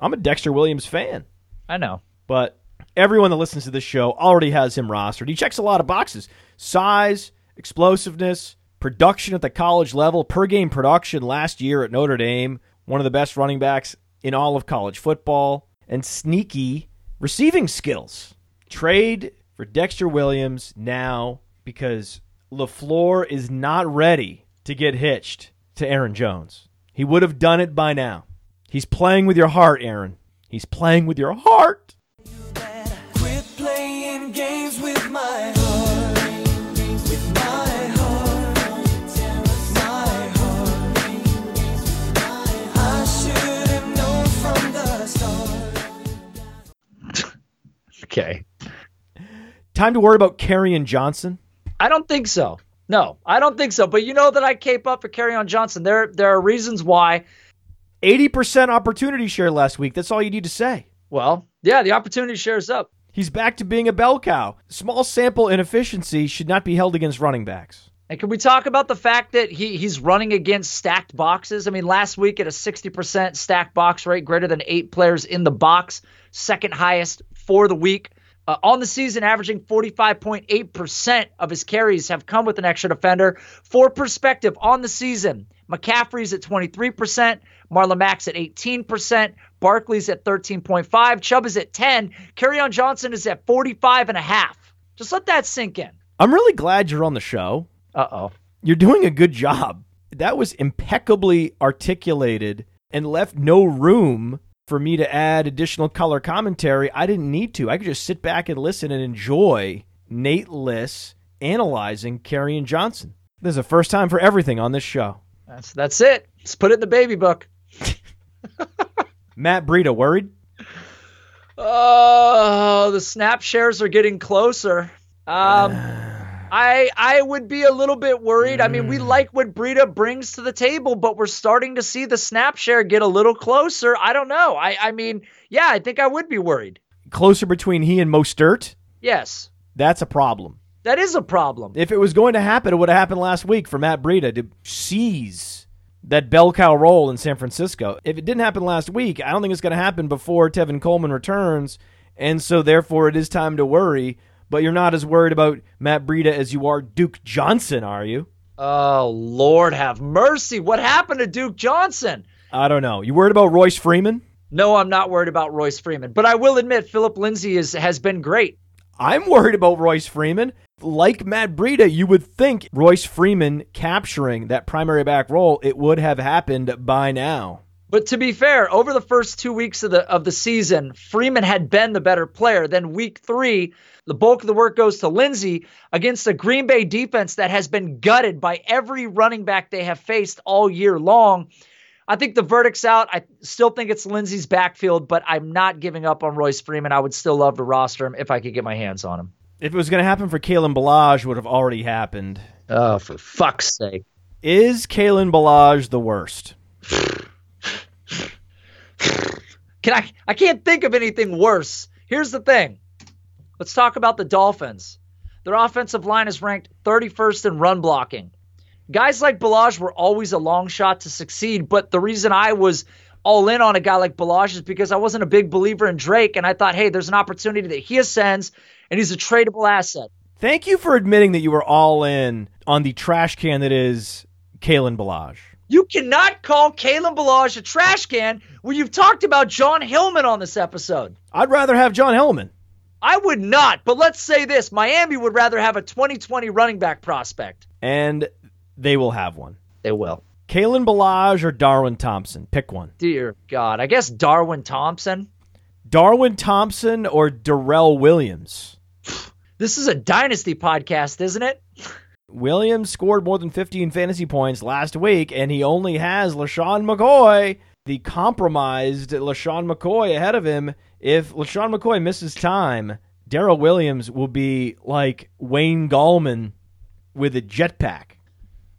I'm a Dexter Williams fan, I know. but everyone that listens to this show already has him rostered. He checks a lot of boxes size, explosiveness, production at the college level, per game production last year at Notre Dame, one of the best running backs in all of college football, and sneaky receiving skills. Trade for Dexter Williams now because LaFleur is not ready to get hitched to Aaron Jones. He would have done it by now. He's playing with your heart, Aaron. He's playing with your heart. Okay. Time to worry about Kerryon Johnson. I don't think so. No, I don't think so. But you know that I cape up for on Johnson. There, there are reasons why. 80% opportunity share last week. That's all you need to say. Well, yeah, the opportunity shares up. He's back to being a bell cow. Small sample inefficiency should not be held against running backs. And can we talk about the fact that he he's running against stacked boxes? I mean, last week at a 60% stacked box rate, greater than eight players in the box, second highest for the week. Uh, on the season, averaging 45.8% of his carries have come with an extra defender. For perspective, on the season, McCaffrey's at 23%, Marlon Mack's at 18%, Barkley's at 13.5, Chubb is at 10, on Johnson is at 45.5. Just let that sink in. I'm really glad you're on the show. Uh oh. You're doing a good job. That was impeccably articulated and left no room for me to add additional color commentary. I didn't need to. I could just sit back and listen and enjoy Nate Liss analyzing Kerryon Johnson. This is the first time for everything on this show. That's that's it. Let's put it in the baby book. Matt Breida worried? Oh, the snap shares are getting closer. Um, I I would be a little bit worried. I mean, we mm. like what Breida brings to the table, but we're starting to see the snap share get a little closer. I don't know. I I mean, yeah, I think I would be worried. Closer between he and Mostert? Yes, That's a problem. that is a problem. If it was going to happen, it would have happened last week for Matt Breida to seize that bell cow role in San Francisco. If it didn't happen last week, I don't think it's going to happen before Tevin Coleman returns. And so, therefore, it is time to worry. But you're not as worried about Matt Breida as you are Duke Johnson, are you? Oh Lord, have mercy! What happened to Duke Johnson? I don't know. You worried about Royce Freeman? No, I'm not worried about Royce Freeman, but I will admit Philip Lindsay is has been great. I'm worried about Royce Freeman. Like Matt Breida, you would think Royce Freeman capturing that primary back role, it would have happened by now. But to be fair, over the first two weeks of the of the season, Freeman had been the better player. Then week three, the bulk of the work goes to Lindsay against a Green Bay defense that has been gutted by every running back they have faced all year long. I think the verdict's out. I still think it's Lindsay's backfield, but I'm not giving up on Royce Freeman. I would still love to roster him if I could get my hands on him. If it was going to happen for Kalen Ballage, it would have already happened. Oh, for fuck's sake. Is Kalen Ballage the worst? Can I I can't think of anything worse. Here's the thing. Let's talk about the Dolphins. Their offensive line is ranked 31st in run blocking. Guys like Ballage were always a long shot to succeed, but the reason I was all in on a guy like Ballage is because I wasn't a big believer in Drake, and I thought, hey, there's an opportunity that he ascends, and he's a tradable asset. Thank you for admitting that you were all in on the trash can that is Kalen Ballage. You cannot call Kalen Ballage a trash can when you've talked about John Hillman on this episode. I'd rather have John Hillman. I would not, but let's say this Miami would rather have a 2020 running back prospect. And they will have one. They will. Kalen Ballage or Darwin Thompson? Pick one. Dear God. I guess Darwin Thompson. Darwin Thompson or Darrel Williams? This is a dynasty podcast, isn't it? Williams scored more than 15 fantasy points last week, and he only has LeSean McCoy, the compromised LeSean McCoy, ahead of him. If LeSean McCoy misses time, Darrel Williams will be like Wayne Gallman with a jetpack.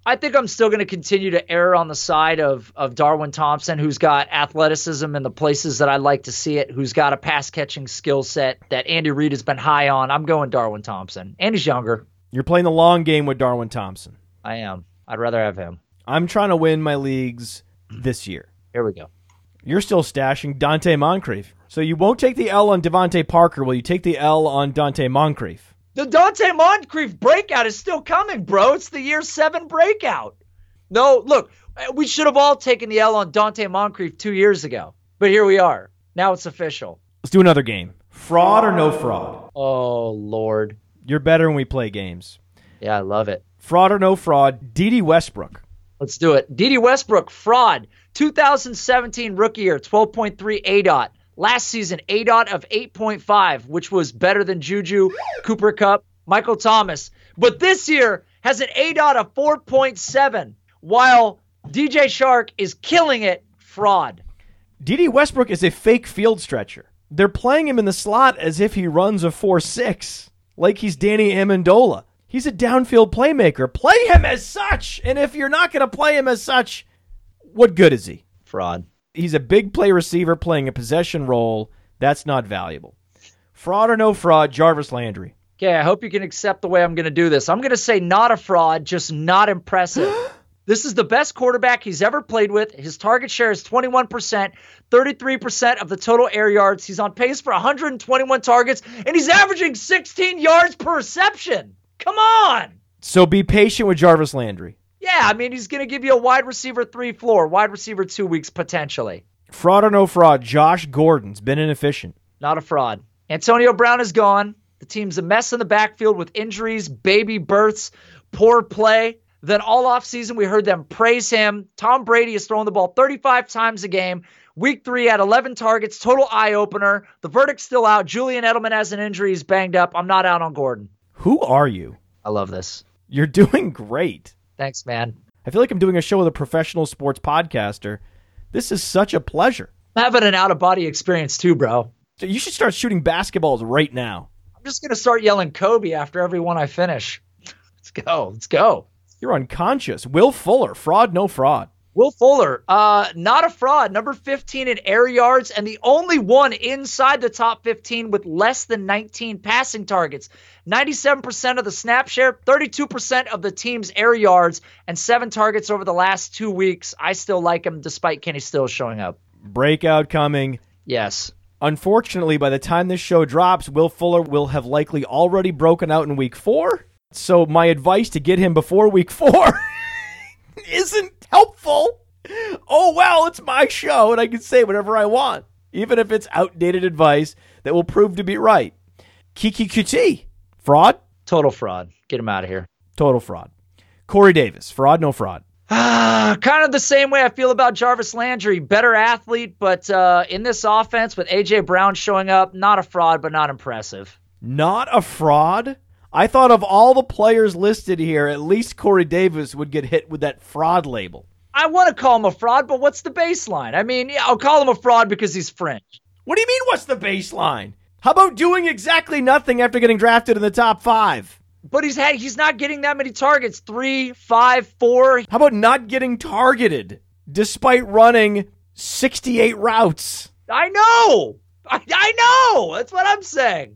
I think I'm still going to continue to err on the side of of Darwin Thompson, who's got athleticism in the places that I like to see it, who's got a pass catching skill set that Andy Reid has been high on. I'm going Darwin Thompson, and he's younger. You're playing the long game with Darwin Thompson. I am. I'd rather have him. I'm trying to win my leagues this year. Here we go. You're still stashing Donte Moncrief. So you won't take the L on DeVante Parker. Will you take the L on Donte Moncrief? The Donte Moncrief breakout is still coming, bro. It's the year seven breakout. No, look, we should have all taken the L on Donte Moncrief two years ago, but here we are. Now it's official. Let's do another game. Fraud or no fraud? Oh, Lord. You're better when we play games. Yeah, I love it. Fraud or no fraud? Dede Westbrook. Let's do it. Dede Westbrook, fraud. 2017 rookie year, 12.3 ADOT. Last season, ADOT of 8.5, which was better than Juju, Cooper Kupp, Michael Thomas. But this year has an ADOT of 4.7, while DJ Chark is killing it. Fraud. Dede Westbrook is a fake field stretcher. They're playing him in the slot as if he runs a 4 6, like he's Danny Amendola. He's a downfield playmaker. Play him as such. And if you're not going to play him as such, what good is he? Fraud. He's a big play receiver playing a possession role. That's not valuable. Fraud or no fraud, Jarvis Landry. Okay, I hope you can accept the way I'm going to do this. I'm going to say not a fraud, just not impressive. this is the best quarterback he's ever played with. His target share is 21%, 33% of the total air yards. He's on pace for 121 targets, and he's averaging 16 yards per reception. Come on. So be patient with Jarvis Landry. Yeah, I mean, he's going to give you a wide receiver three floor, wide receiver two weeks potentially. Fraud or no fraud, Josh Gordon's been inefficient. Not a fraud. Antonio Brown is gone. The team's a mess in the backfield with injuries, baby births, poor play. Then all offseason, we heard them praise him. Tom Brady is throwing the ball 35 times a game. Week three had 11 targets, total eye opener. The verdict's still out. Julian Edelman has an injury. He's banged up. I'm not out on Gordon. Who are you? I love this. You're doing great. Thanks, man. I feel like I'm doing a show with a professional sports podcaster. This is such a pleasure. I'm having an out of body experience too, bro. You should start shooting basketballs right now. I'm just going to start yelling Kobe after every one I finish. Let's go. Let's go. You're unconscious. Will Fuller, fraud, no fraud. Will Fuller, uh, not a fraud, number 15 in air yards, and the only one inside the top 15 with less than 19 passing targets. 97% of the snap share, 32% of the team's air yards, and seven targets over the last two weeks. I still like him despite Kenny Stills showing up. Breakout coming. Yes. Unfortunately, by the time this show drops, Will Fuller will have likely already broken out in week four. So, my advice to get him before week four isn't helpful. Oh, well, it's my show and I can say whatever I want, even if it's outdated advice that will prove to be right. Keke Coutee, fraud? Total fraud. Get him out of here. Total fraud. Corey Davis, fraud, no fraud. Ah, kind of the same way I feel about Jarvis Landry. Better athlete, but uh, in this offense with AJ Brown showing up, not a fraud, but not impressive. Not a fraud? I thought of all the players listed here, at least Corey Davis would get hit with that fraud label. I want to call him a fraud, but what's the baseline? I mean, yeah, I'll call him a fraud because he's French. What do you mean, what's the baseline? How about doing exactly nothing after getting drafted in the top five? But he's had he's not getting that many targets. Three, five, four. How about not getting targeted despite running 68 routes? I know. I, I know. That's what I'm saying.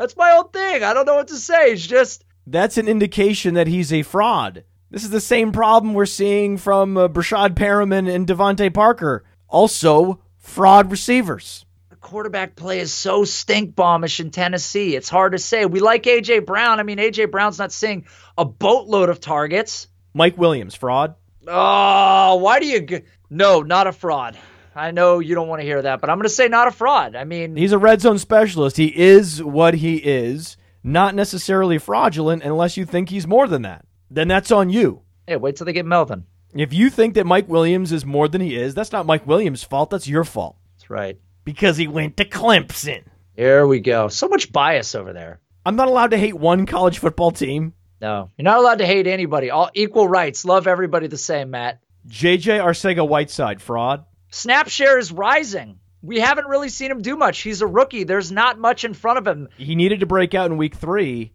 That's my old thing. I don't know what to say. It's just That's an indication that he's a fraud. This is the same problem we're seeing from uh, Breshad Perriman and DeVante Parker. Also, fraud receivers. the quarterback play is so stink bombish in Tennessee. It's hard to say. We like AJ Brown. I mean, AJ Brown's not seeing a boatload of targets. Mike Williams, fraud. Oh, why do you? G- no, not a fraud. I know you don't want to hear that, but I'm going to say not a fraud. I mean, He's a red zone specialist. He is what he is, not necessarily fraudulent unless you think he's more than that. Then that's on you. hey, wait till they get Melvin. If you think that Mike Williams is more than he is, that's not Mike Williams' fault. That's your fault. That's right. Because he went to Clemson. Here we go. So much bias over there. I'm not allowed to hate one college football team. No, you're not allowed to hate anybody. All equal rights. Love everybody the same, Matt. JJ Arcega Whiteside, fraud. Snap share is rising. We haven't really seen him do much. He's a rookie. There's not much in front of him. He needed to break out in week three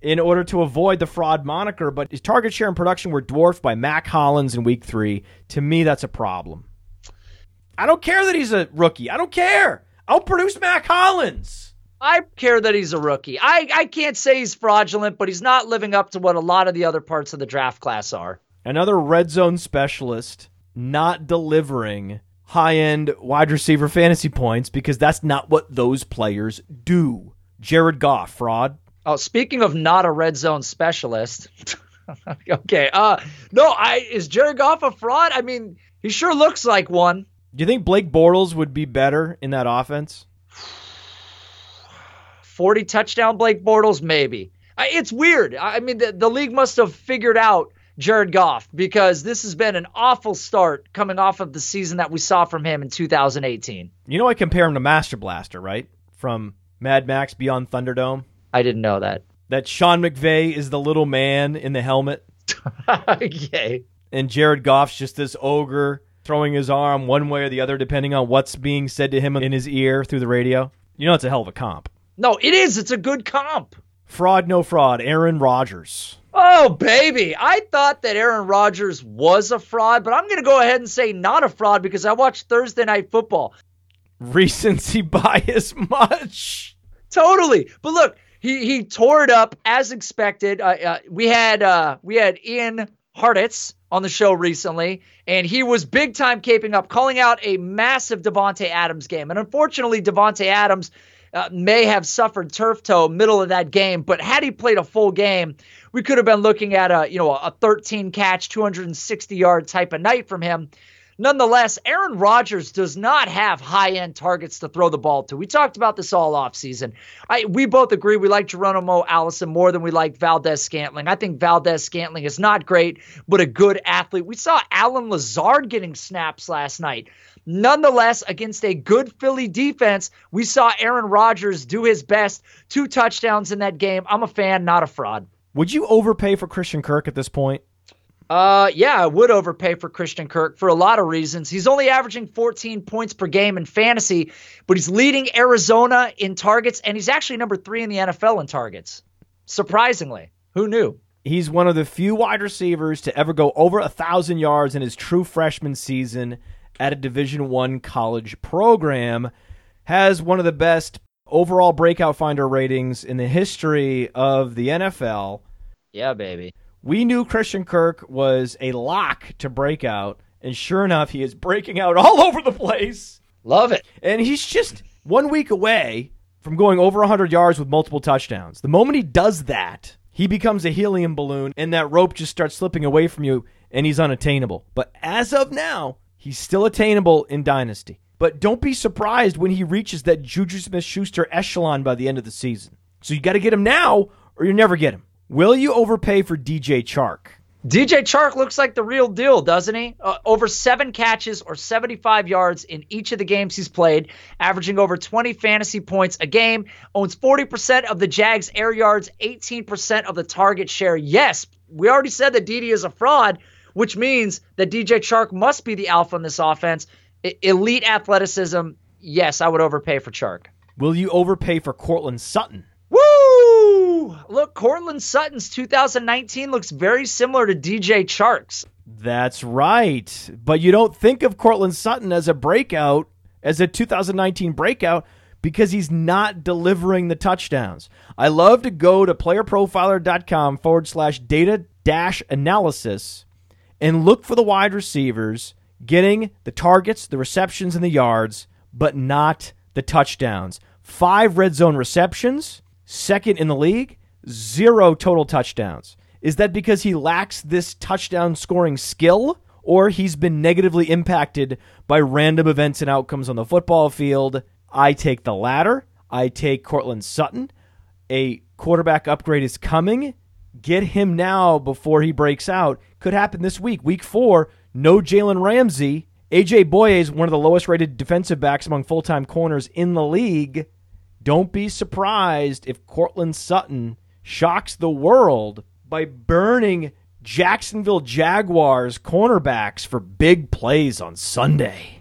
in order to avoid the fraud moniker, but his target share and production were dwarfed by Mack Hollins in week three. To me, that's a problem. I don't care that he's a rookie. I don't care. I'll produce Mack Hollins. I care that he's a rookie. I, I can't say he's fraudulent, but he's not living up to what a lot of the other parts of the draft class are. Another red zone specialist not delivering high end wide receiver fantasy points because that's not what those players do. Jared Goff, fraud. Oh, speaking of not a red zone specialist. okay. Uh no, I is Jared Goff a fraud? I mean, he sure looks like one. Do you think Blake Bortles would be better in that offense? 40 touchdown Blake Bortles, maybe. I, it's weird. I mean, the, the league must have figured out Jared Goff because this has been an awful start coming off of the season that we saw from him in 2018. You know, I compare him to Master Blaster, right? From Mad Max Beyond Thunderdome. I didn't know that. That Sean McVay is the little man in the helmet, Yay. and Jared Goff's just this ogre throwing his arm one way or the other, depending on what's being said to him in his ear through the radio. You know, it's a hell of a comp. No, it is. It's a good comp. Fraud, no fraud. Aaron Rodgers. Oh, baby. I thought that Aaron Rodgers was a fraud, but I'm going to go ahead and say not a fraud because I watched Thursday Night Football. Recency bias much. Totally. But look, he he tore it up as expected. Uh, uh, we had uh, we had Ian Hartitz on the show recently, and he was big time caping up, calling out a massive Davante Adams game. And unfortunately, Davante Adams uh, may have suffered turf toe middle of that game, but had he played a full game, we could have been looking at a you know a 13 catch, 260 yard type of night from him. Nonetheless, Aaron Rodgers does not have high end targets to throw the ball to. We talked about this all offseason. I we both agree we like Geronimo Allison more than we like Valdes-Scantling. I think Valdes-Scantling is not great, but a good athlete. We saw Allen Lazard getting snaps last night. Nonetheless, against a good Philly defense, we saw Aaron Rodgers do his best. Two touchdowns in that game. I'm a fan, not a fraud. Would you overpay for Christian Kirk at this point? Uh, yeah, I would overpay for Christian Kirk for a lot of reasons. He's only averaging 14 points per game in fantasy, but he's leading Arizona in targets, and he's actually number three in the NFL in targets. Surprisingly, who knew? He's one of the few wide receivers to ever go over a thousand yards in his true freshman season at a Division One college program. Has one of the best overall breakout finder ratings in the history of the NFL. Yeah, baby. We knew Christian Kirk was a lock to break out, and sure enough, he is breaking out all over the place. Love it. And he's just one week away from going over 100 yards with multiple touchdowns. The moment he does that, he becomes a helium balloon, and that rope just starts slipping away from you, and he's unattainable. But as of now, he's still attainable in Dynasty. But don't be surprised when he reaches that Juju Smith Schuster echelon by the end of the season. So you got to get him now, or you never get him. Will you overpay for DJ Chark? DJ Chark looks like the real deal, doesn't he? Uh, over seven catches or 75 yards in each of the games he's played, averaging over 20 fantasy points a game, owns 40% of the Jags' air yards, 18% of the target share. Yes, we already said that DD is a fraud, which means that DJ Chark must be the alpha in this offense. I- elite athleticism. Yes, I would overpay for Chark. Will you overpay for Courtland Sutton? Look, Courtland Sutton's 2019 looks very similar to DJ Chark's. That's right. But you don't think of Courtland Sutton as a breakout, as a 2019 breakout, because he's not delivering the touchdowns. I love to go to playerprofiler.com forward slash data dash analysis and look for the wide receivers getting the targets, the receptions, and the yards, but not the touchdowns. Five red zone receptions, second in the league, zero total touchdowns. Is that because he lacks this touchdown scoring skill, or he's been negatively impacted by random events and outcomes on the football field? I take the latter. I take Courtland Sutton. A quarterback upgrade is coming. Get him now before he breaks out. Could happen this week. Week four, no Jalen Ramsey. AJ Bouye is one of the lowest rated defensive backs among full time corners in the league. Don't be surprised if Courtland Sutton shocks the world by burning Jacksonville Jaguars cornerbacks for big plays on Sunday.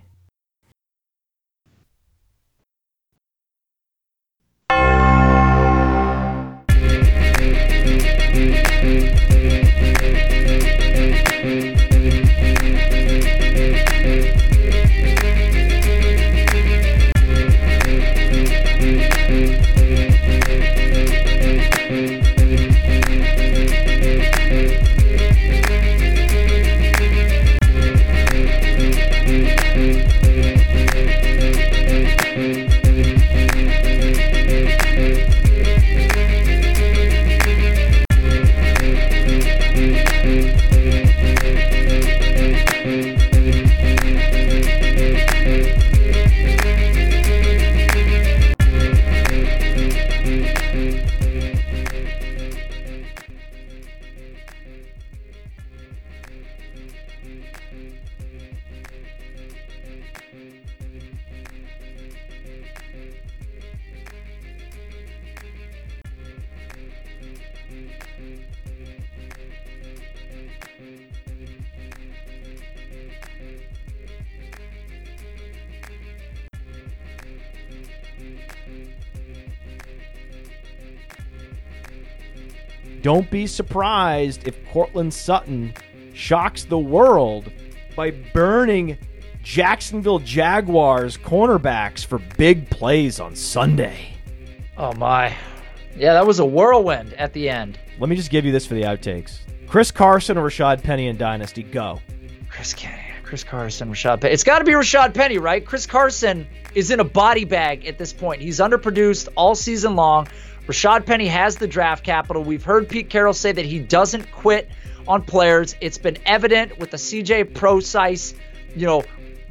Don't be surprised if Courtland Sutton shocks the world by burning Jacksonville Jaguars cornerbacks for big plays on Sunday. Oh my. Yeah, that was a whirlwind at the end. Let me just give you this for the outtakes. Chris Carson or Rashad Penny in Dynasty, go. Chris Kenny, Chris Carson, Rashad Penny. It's got to be Rashad Penny, right? Chris Carson is in a body bag at this point. He's underproduced all season long. Rashad Penny has the draft capital. We've heard Pete Carroll say that he doesn't quit on players. It's been evident with the CJ Prosise, you know,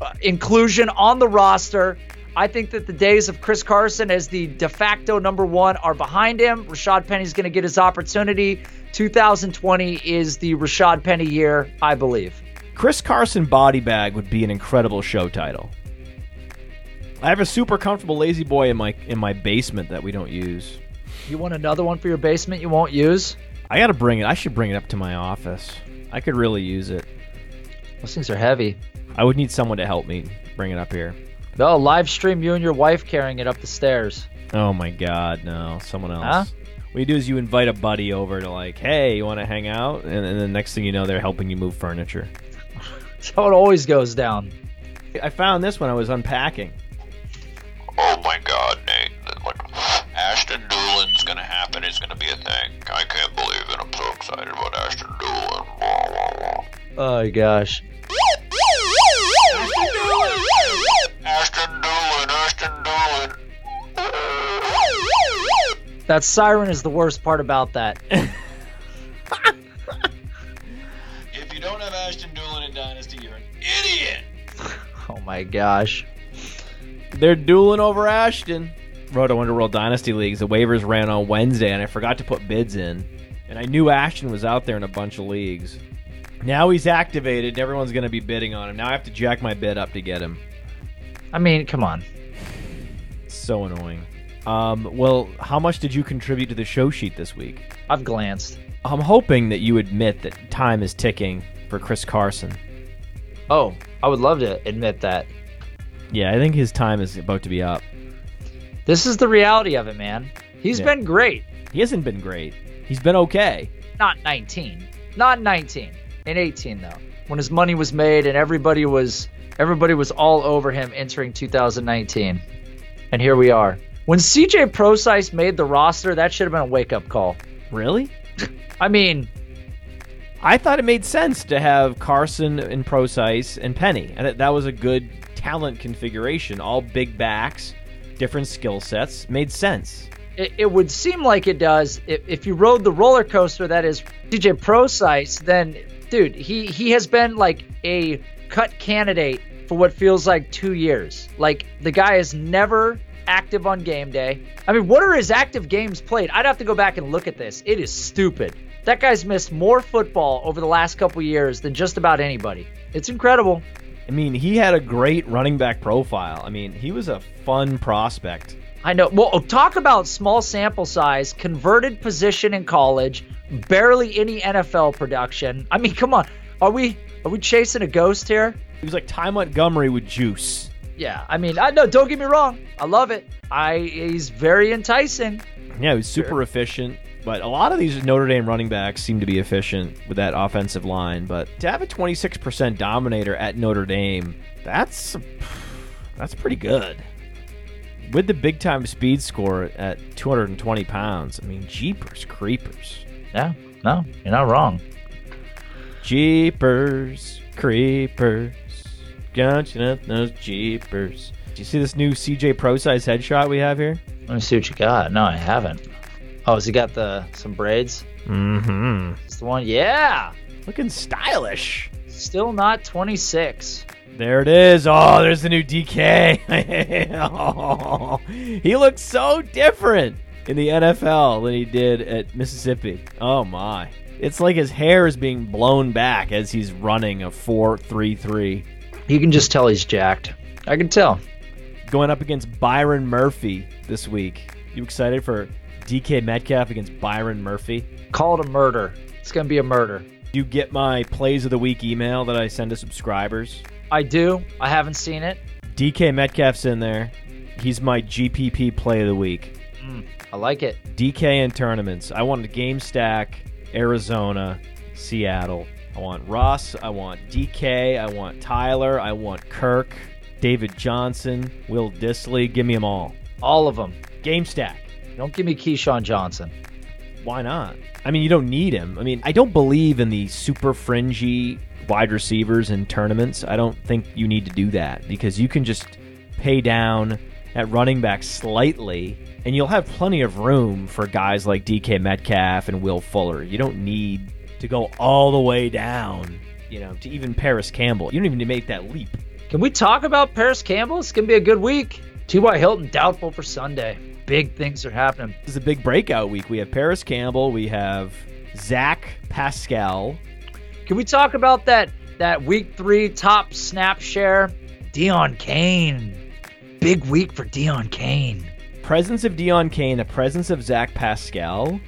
uh, inclusion on the roster. I think that the days of Chris Carson as the de facto number one are behind him. Rashad Penny's going to get his opportunity. 2020 is the Rashad Penny year, I believe. Chris Carson body bag would be an incredible show title. I have a super comfortable lazy boy in my in my basement that we don't use. You want another one for your basement you won't use? I got to bring it. I should bring it up to my office. I could really use it. Those things are heavy. I would need someone to help me bring it up here. No, live stream you and your wife carrying it up the stairs. Oh my god, no, someone else. Huh? What you do is you invite a buddy over to like, hey, you want to hang out, and, and the next thing you know, they're helping you move furniture. That's how it always goes down. I found this when I was unpacking. Oh my god, Nate. Like, Ashton Dulin's gonna happen. It's gonna be a thing. I can't believe it. I'm so excited about Ashton Dulin. Blah, blah, blah. Oh my gosh. Ashton Dulin, Ashton Dulin. That siren is the worst part about that. If you don't have Ashton Dulin in Dynasty, you're an idiot. Oh my gosh. They're dueling over Ashton. Roto Underworld Dynasty Leagues. The waivers ran on Wednesday, and I forgot to put bids in. And I knew Ashton was out there in a bunch of leagues. Now he's activated, and everyone's going to be bidding on him. Now I have to jack my bid up to get him. I mean, come on. So annoying. Um, well, how much did you contribute to the show sheet this week? I've glanced. I'm hoping that you admit that time is ticking for Chris Carson. Oh, I would love to admit that. Yeah, I think his time is about to be up. This is the reality of it, man. He's Yeah. been great. He hasn't been great. He's been okay. Not 19. Not 19. In 18 though. When his money was made and everybody was everybody was all over him entering 2019. And here we are. When CJ Prosise made the roster, that should have been a wake-up call. Really? I mean, I thought it made sense to have Carson and Prosise and Penny. And that, that was a good talent configuration. All big backs, different skill sets. Made sense. it, it would seem like it does. If, if you rode the roller coaster that is DJ Prosise, then dude, he he has been like a cut candidate for what feels like two years. Like the guy is never active on game day. I mean, what are his active games played? I'd have to go back and look at this. It is stupid. That guy's missed more football over the last couple years than just about anybody. It's incredible. I mean, he had a great running back profile. I mean, he was a fun prospect. I know. Well, talk about small sample size, converted position in college, barely any NFL production. I mean, come on. Are we are we chasing a ghost here? He was like Ty Montgomery with juice. Yeah. I mean, I no, don't get me wrong. I love it. I he's very enticing. Yeah, he was super efficient. But a lot of these Notre Dame running backs seem to be efficient with that offensive line. But to have a 26% dominator at Notre Dame, that's that's pretty good. With the big time speed score at 220 pounds, I mean, jeepers creepers. Yeah. No, you're not wrong. Jeepers creepers. Don't you know those jeepers? Do you see this new CJ Prosise headshot we have here? Let me see what you got. No, I haven't. Oh, has he got the some braids? Mm-hmm. It's the one. Yeah. Looking stylish. Still not 26. There it is. Oh, there's the new DK. Oh, he looks so different in the NFL than he did at Mississippi. Oh my. It's like his hair is being blown back as he's running a 4-3-3. You can just tell he's jacked. I can tell. Going up against Byron Murphy this week. You excited for DK Metcalf against Byron Murphy? Call it a murder. It's gonna be a murder. You get my plays of the week email that I send to subscribers. I do. I haven't seen it. DK Metcalf's in there. He's my GPP play of the week. Hmm, I like it. DK in tournaments. I want a game stack, Arizona, Seattle. I want Ross. I want DK. I want Tyler. I want Kirk, David Johnson, Will Dissly. Give me them all. All of them. Game stack. Don't give me KeeSean Johnson. Why not? I mean, you don't need him. I mean, I don't believe in the super fringy wide receivers in tournaments. I don't think you need to do that because you can just pay down at running back slightly and you'll have plenty of room for guys like DK Metcalf and Will Fuller. You don't need to go all the way down, you know, to even Parris Campbell. You don't even need to make that leap. Can we talk about Parris Campbell? It's going to be a good week. T.Y. Hilton doubtful for Sunday. Big things are happening. This is a big breakout week. We have Parris Campbell, we have Zach Pascal. Can we talk about that that week three top snap share? Deon Cain. Big week for Deon Cain. Presence of Deon Cain, the presence of Zach Pascal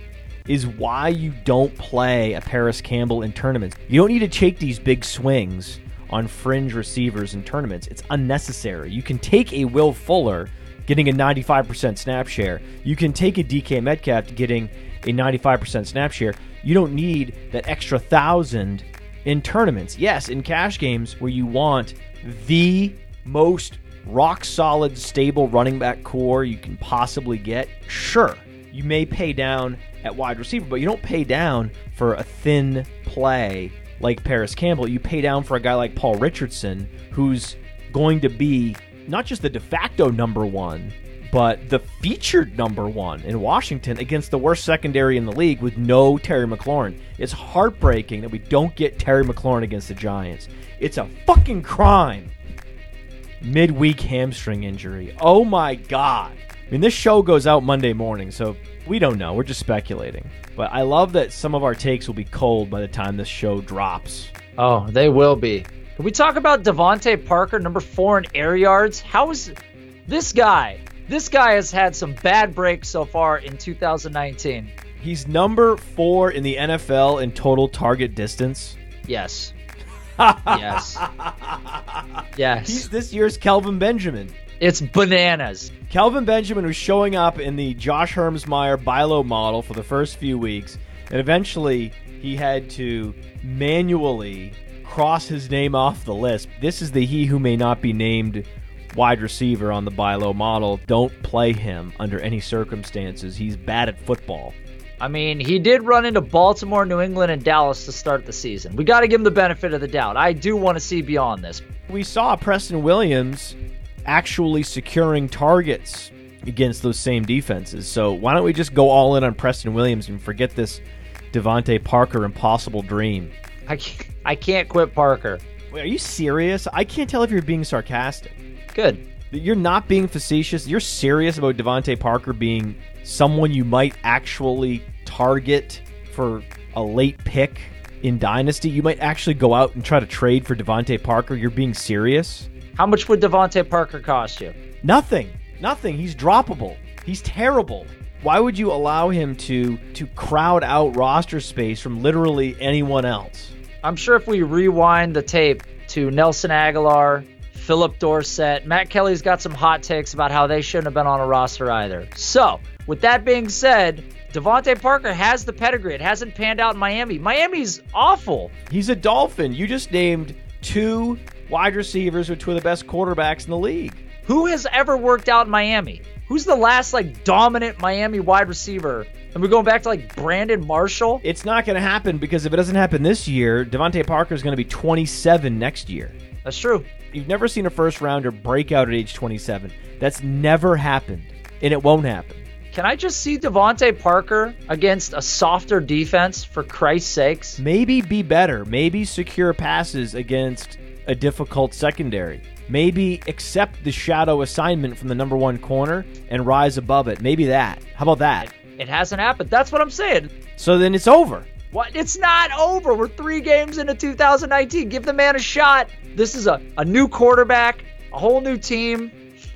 is why you don't play a Parris Campbell in tournaments. You don't need to take these big swings on fringe receivers in tournaments. It's unnecessary. You can take a Will Fuller getting a 95% snap share. You can take a DK Metcalf getting a 95% snap share. You don't need that extra thousand in tournaments. Yes, in cash games where you want the most rock solid, stable running back core you can possibly get, sure, you may pay down at wide receiver, but you don't pay down for a thin play like Parris Campbell. You pay down for a guy like Paul Richardson, who's going to be not just the de facto number one, but the featured number one in Washington against the worst secondary in the league with no Terry McLaurin. It's heartbreaking that we don't get Terry McLaurin against the Giants. It's a fucking crime. Midweek hamstring injury. Oh my God. I mean, this show goes out Monday morning, so we don't know. We're just speculating. But I love that some of our takes will be cold by the time this show drops. Oh, they will be. Can we talk about DeVante Parker, number four in air yards? How is this guy? This guy has had some bad breaks so far in 2019. He's number four in the NFL in total target distance. Yes. yes. Yes. He's this year's Kelvin Benjamin. It's bananas. Kelvin Benjamin was showing up in the Josh Hermsmeyer Bilo model for the first few weeks, and eventually he had to manually cross his name off the list. This is the he who may not be named wide receiver on the Bilo model. Don't play him under any circumstances. He's bad at football. I mean, he did run into Baltimore, New England, and Dallas to start the season. We got to give him the benefit of the doubt. I do want to see beyond this. We saw Preston Williams actually securing targets against those same defenses. So why don't we just go all in on Preston Williams and forget this DeVante Parker impossible dream? I can't, I can't quit Parker. Wait, are you serious? I can't tell if you're being sarcastic. Good. You're not being facetious. You're serious about DeVante Parker being someone you might actually target for a late pick in Dynasty. You might actually go out and try to trade for DeVante Parker. You're being serious. How much would DeVante Parker cost you? Nothing. Nothing. He's droppable. He's terrible. Why would you allow him to to crowd out roster space from literally anyone else? I'm sure if we rewind the tape to Nelson Agholor, Phillip Dorsett, Matt Kelly's got some hot takes about how they shouldn't have been on a roster either. So, with that being said, DeVante Parker has the pedigree. It hasn't panned out in Miami. Miami's awful. He's a Dolphin. You just named two wide receivers with two of the best quarterbacks in the league. Who has ever worked out in Miami? Who's the last like dominant Miami wide receiver? And we're going back to like Brandon Marshall. It's not going to happen because if it doesn't happen this year, DeVante Parker is going to be 27 next year. That's true. You've never seen a first rounder break out at age 27. That's never happened, and it won't happen. Can I just see DeVante Parker against a softer defense for Christ's sakes? Maybe be better. Maybe secure passes against a difficult secondary. Maybe accept the shadow assignment from the number one corner and rise above it. Maybe that. How about that? It hasn't happened. That's what I'm saying. So then it's over. What? It's not over. We're three games into 2019. Give the man a shot. This is a, a new quarterback, a whole new team.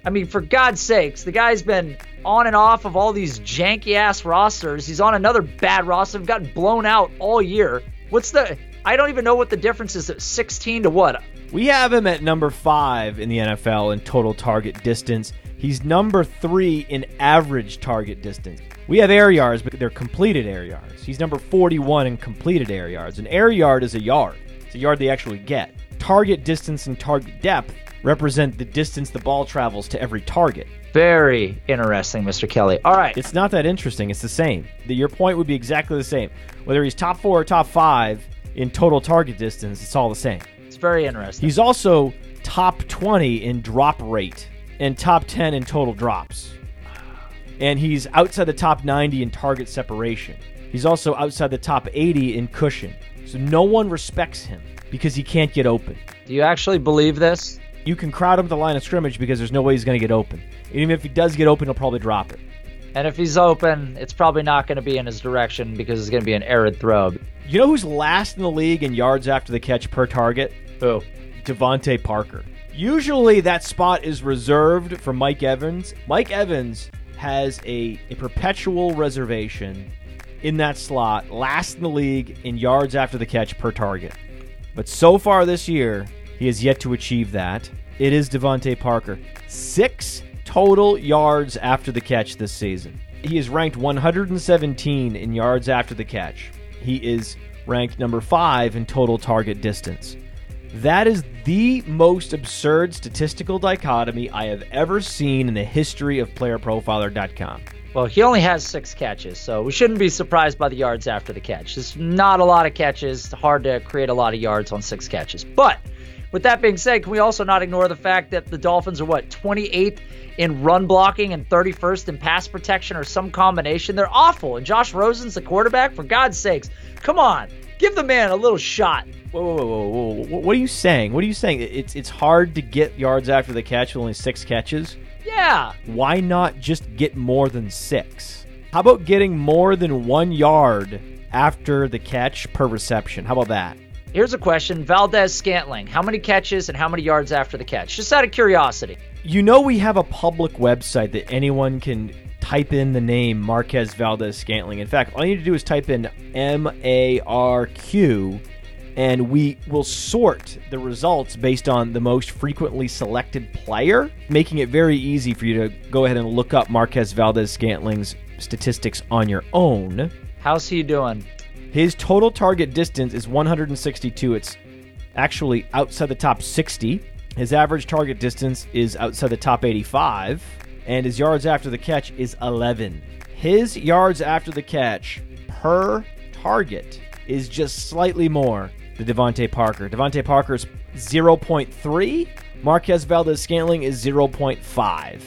I mean, for God's sakes, the guy's been on and off of all these janky ass rosters. He's on another bad roster. Have gotten blown out all year. What's the? I don't even know what the difference is. 16 to what? We have him at number five in the NFL in total target distance. He's number three in average target distance. We have air yards, but they're completed air yards. He's number 41 in completed air yards. An air yard is a yard, it's a yard they actually get. Target distance and target depth represent the distance the ball travels to every target. Very interesting, Mr. Kelly. All right. It's not that interesting. It's the same. The, your point would be exactly the same. Whether he's top four or top five in total target distance, it's all the same. Very interesting. He's also top 20 in drop rate and top 10 in total drops. And he's outside the top 90 in target separation. He's also outside the top 80 in cushion. So no one respects him because he can't get open. Do you actually believe this? You can crowd him at the line of scrimmage because there's no way he's going to get open. And even if he does get open, he'll probably drop it. And if he's open, it's probably not going to be in his direction because it's going to be an arid throw. You know who's last in the league in yards after the catch per target? Who? DeVante Parker. Usually that spot is reserved for Mike Evans. Mike Evans has a, a perpetual reservation in that slot, last in the league in yards after the catch per target. But so far this year, he has yet to achieve that. It is DeVante Parker. Six total yards after the catch this season. He is ranked 117 in yards after the catch. He is ranked number five in total target distance. That is the most absurd statistical dichotomy I have ever seen in the history of PlayerProfiler.com. Well, he only has six catches, so we shouldn't be surprised by the yards after the catch. There's not a lot of catches. It's hard to create a lot of yards on six catches. But with that being said, can we also not ignore the fact that the Dolphins are what 28th in run blocking and 31st in pass protection or some combination? They're awful. And Josh Rosen's the quarterback. For God's sakes, come on, give the man a little shot. Whoa, whoa, whoa, whoa, whoa! What are you saying? What are you saying? It's it's hard to get yards after the catch with only six catches. Yeah. Why not just get more than six? How about getting more than one yard after the catch per reception? How about that? Here's a question Valdes-Scantling, how many catches and how many yards after the catch? Just out of curiosity. You know, we have a public website that anyone can type in the name Marquez Valdes-Scantling. In fact, all you need to do is type in M A R Q and we will sort the results based on the most frequently selected player, making it very easy for you to go ahead and look up Marquez Valdes-Scantling's statistics on your own. How's he doing? His total target distance is 162. It's actually outside the top 60. His average target distance is outside the top 85, and his yards after the catch is 11. His yards after the catch per target is just slightly more than DeVante Parker. DeVante Parker is 0.3. Marquez Valdes-Scantling is 0.5.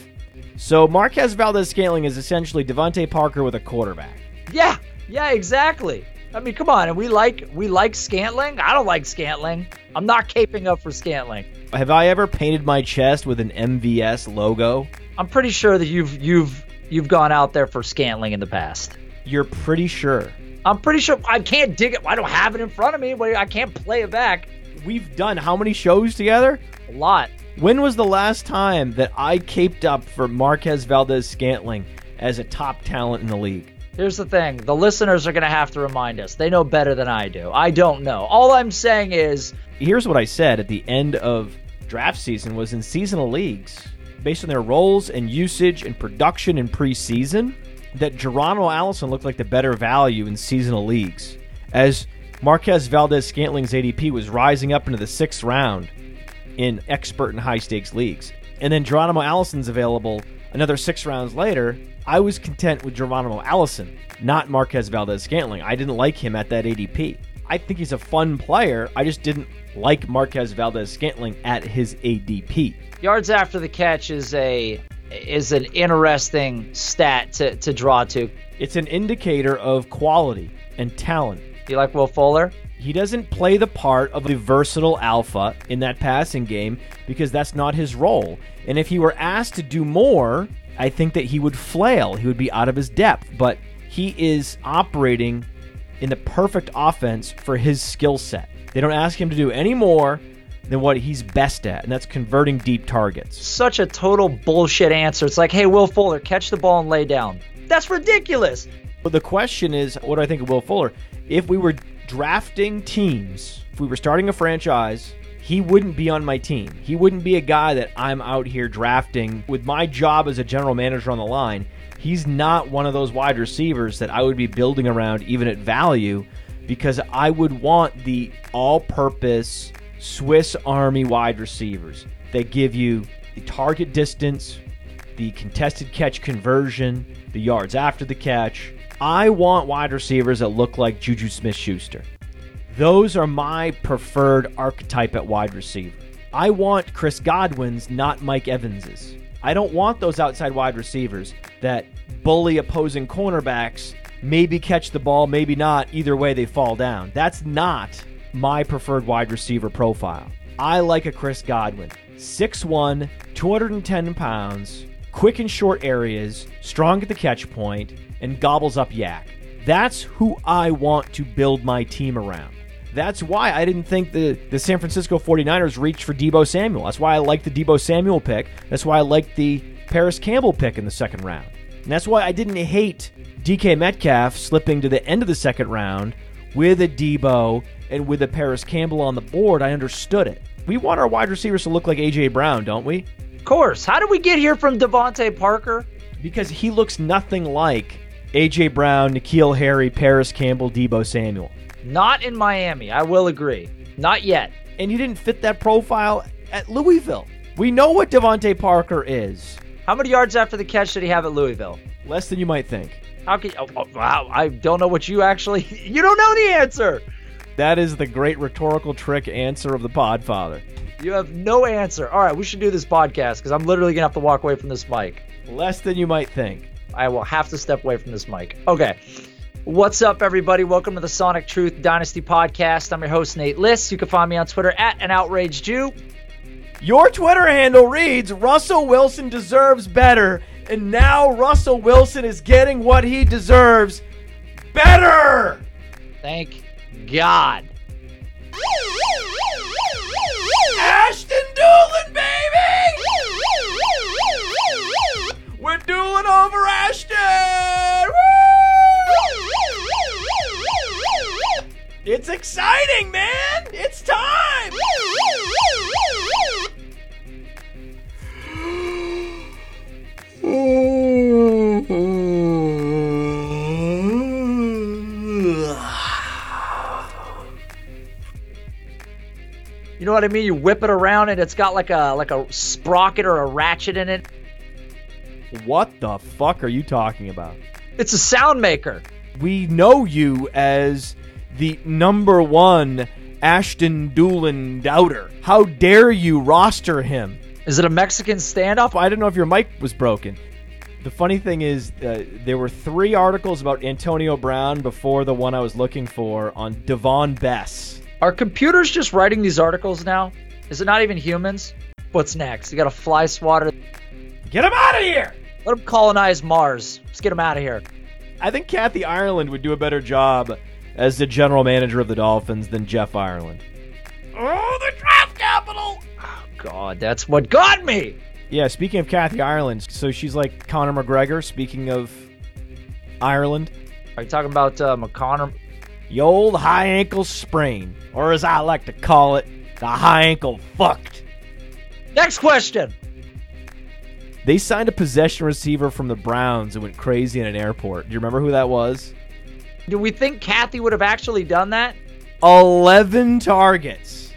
So Marquez Valdes-Scantling is essentially DeVante Parker with a quarterback. Yeah, yeah, exactly. I mean, come on, and we like we like Scantling. I don't like Scantling. I'm not caping up for Scantling. Have I ever painted my chest with an MVS logo? I'm pretty sure that you've you've you've gone out there for Scantling in the past. You're pretty sure. I'm pretty sure I can't dig it. I don't have it in front of me. But I can't play it back. We've done how many shows together? A lot. When was the last time that I caped up for Marquez Valdes-Scantling as a top talent in the league? Here's the thing the listeners are going to have to remind us. They know better than I do. I don't know. All I'm saying is. Here's what I said at the end of draft season was in seasonal leagues, based on their roles and usage and production in preseason, that Geronimo Allison looked like the better value in seasonal leagues. As Marquez Valdes-Scantling's ADP was rising up into the sixth round in expert and high stakes leagues. And then Geronimo Allison's available another six rounds later. I was content with Geronimo Allison, not Marquez Valdes-Scantling. I didn't like him at that ADP. I think he's a fun player. I just didn't like Marquez Valdes-Scantling at his ADP. Yards after the catch is a is an interesting stat to, to draw to. It's an indicator of quality and talent. Do you like Will Fuller? He doesn't play the part of a versatile alpha in that passing game because that's not his role. And if he were asked to do more, I think that he would flail. He would be out of his depth. But he is operating in the perfect offense for his skill set. They don't ask him to do any more than what he's best at, and that's converting deep targets. Such a total bullshit answer. It's like, hey, Will Fuller, catch the ball and lay down. That's ridiculous. But the question is, what do I think of Will Fuller? If we were drafting teams, if we were starting a franchise, he wouldn't be on my team. He wouldn't be a guy that I'm out here drafting with my job as a general manager on the line. He's not one of those wide receivers that I would be building around even at value because I would want the all purpose Swiss Army wide receivers that give you the target distance, the contested catch conversion, the yards after the catch. I want wide receivers that look like Juju Smith Schuster. Those are my preferred archetype at wide receiver. I want Chris Godwin's, not Mike Evans's. I don't want those outside wide receivers that bully opposing cornerbacks, maybe catch the ball, maybe not. Either way, they fall down. That's not my preferred wide receiver profile. I like a Chris Godwin. 6'1, 210 pounds, quick in short areas, strong at the catch point, and gobbles up yak. That's who I want to build my team around. That's why I didn't think the, the San Francisco 49ers reached for Deebo Samuel. That's why I like the Deebo Samuel pick. That's why I like the Parris Campbell pick in the second round. And that's why I didn't hate DK Metcalf slipping to the end of the second round with a Deebo and with a Parris Campbell on the board. I understood it. We want our wide receivers to look like A.J. Brown, don't we? Of course. How did we get here from DeVante Parker? Because he looks nothing like A.J. Brown, N'Keal Harry, Parris Campbell, Deebo Samuel. Not in Miami. I will agree. Not yet. And you didn't fit that profile at Louisville. We know what DeVante Parker is. How many yards after the catch did he have at Louisville? Less than you might think. How can oh, oh, wow, I don't know what you actually you don't know the answer. That is the great rhetorical trick answer of the Podfather. You have no answer. All right, we should do this podcast because I'm literally gonna have to walk away from this mic. Less than you might think. I will have to step away from this mic. Okay. What's up, everybody? Welcome to the Sonic Truth Dynasty Podcast. I'm your host, Nate Liss. You can find me on Twitter at an outraged Jew. Your Twitter handle reads Russell Wilson deserves better, and now Russell Wilson is getting what he deserves better. Thank God. Ashton Dulin, baby! We're doing over Ashton! Woo! It's exciting, man! It's time! Oh. You know what I mean? You whip it around and it's got like a like a sprocket or a ratchet in it. What the fuck are you talking about? It's a sound maker. We know you as the number one Ashton Dulin doubter. How dare you roster him? Is it a Mexican standoff? I don't know if your mic was broken. The funny thing is, uh, there were three articles about Antonio Brown before the one I was looking for on Davone Bess. Are computers just writing these articles now? Is it not even humans? What's next? You got a fly swatter. Get him out of here! Let them colonize Mars. Let's get them out of here. I think Kathy Ireland would do a better job as the general manager of the Dolphins than Jeff Ireland. Oh, the draft capital! Oh, God, that's what got me! Yeah, speaking of Kathy Ireland, so she's like Conor McGregor, speaking of Ireland. Are you talking about uh, McConnor? The old high ankle sprain, or as I like to call it, the high ankle fucked. Next question. They signed a possession receiver from the Browns and went crazy in an airport. Do you remember who that was? Do we think Kathy would have actually done that? 11 targets.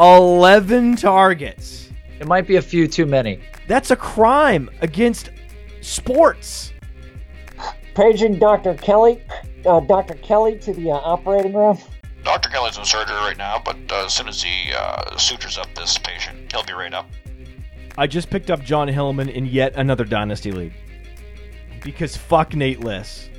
11 targets. It might be a few too many. That's a crime against sports. Paging Dr. Kelly, uh, Dr. Kelly to the uh, operating room. Dr. Kelly's in surgery right now, but uh, as soon as he uh, sutures up this patient, he'll be right up. I just picked up John Hillman in yet another Dynasty League. Because fuck Nate Liss.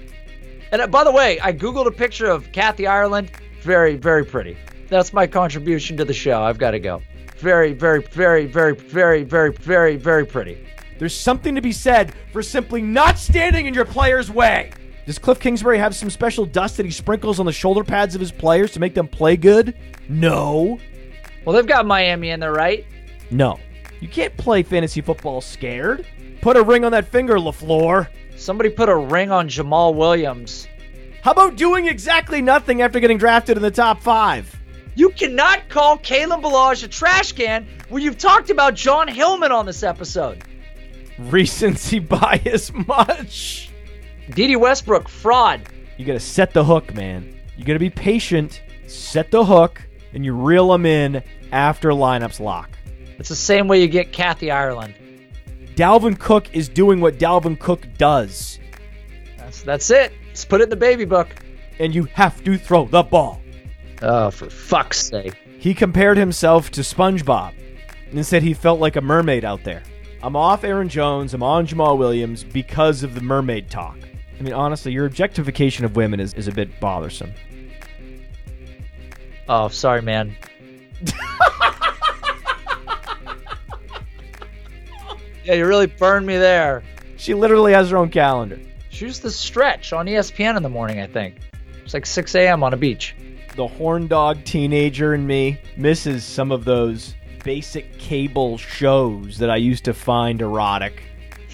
And uh, by the way, I Googled a picture of Kathy Ireland. Very, very pretty. That's my contribution to the show. I've got to go. Very, very, very, very, very, very, very, very pretty. There's something to be said for simply not standing in your player's way. Does Cliff Kingsbury have some special dust that he sprinkles on the shoulder pads of his players to make them play good? No. Well, they've got Miami in there, right? No. You can't play fantasy football scared. Put a ring on that finger, LaFleur. Somebody put a ring on Jamaal Williams. How about doing exactly nothing after getting drafted in the top five? You cannot call Kalen Ballage a trash can when you've talked about John Hillman on this episode. Recency bias much. Dede Westbrook, fraud. You got to set the hook, man. You got to be patient, set the hook, and you reel them in after lineups lock. It's the same way you get Kathy Ireland. Dalvin Cook is doing what Dalvin Cook does, That's that's it. Just put it in the baby book. and you have to throw the ball. Oh, for fuck's sake. He compared himself to SpongeBob and said he felt like a mermaid out there. I'm off Aaron Jones, I'm on Jamaal Williams because of the mermaid talk. I mean, honestly, your objectification of women is, is a bit bothersome. Oh, sorry, man. yeah, you really burned me there. She literally has her own calendar. She used to stretch on ESPN in the morning, I think. It's like 6 a.m. on a beach. The horn dog teenager in me misses some of those basic cable shows that I used to find erotic.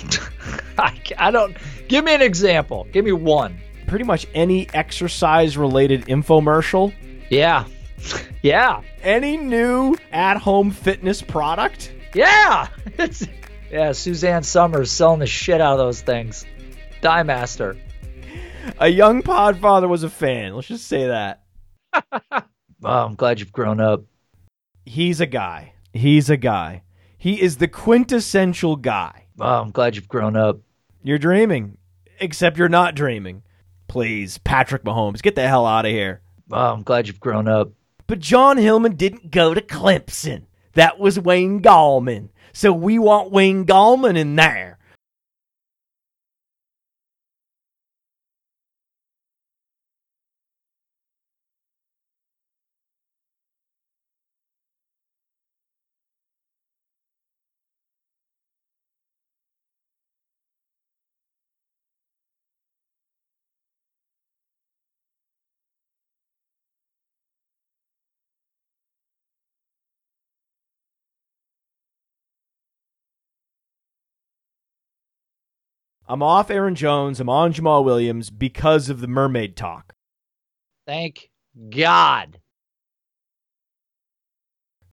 I, I don't. Give me an example. Give me one. Pretty much any exercise related infomercial, Yeah. yeah. any new at home fitness product. Yeah. It's, yeah, Suzanne Somers selling the shit out of those things. Die Master. A young podfather was a fan. Let's just say that. Oh, I'm glad you've grown up. He's a guy. He's a guy. He is the quintessential guy. Oh, I'm glad you've grown up. You're dreaming, except you're not dreaming. Please, Patrick Mahomes, get the hell out of here. Oh, I'm glad you've grown up. But John Hillman didn't go to Clemson. That was Wayne Gallman. So we want Wayne Gallman in there. I'm off Aaron Jones. I'm on Jamaal Williams because of the mermaid talk. Thank God.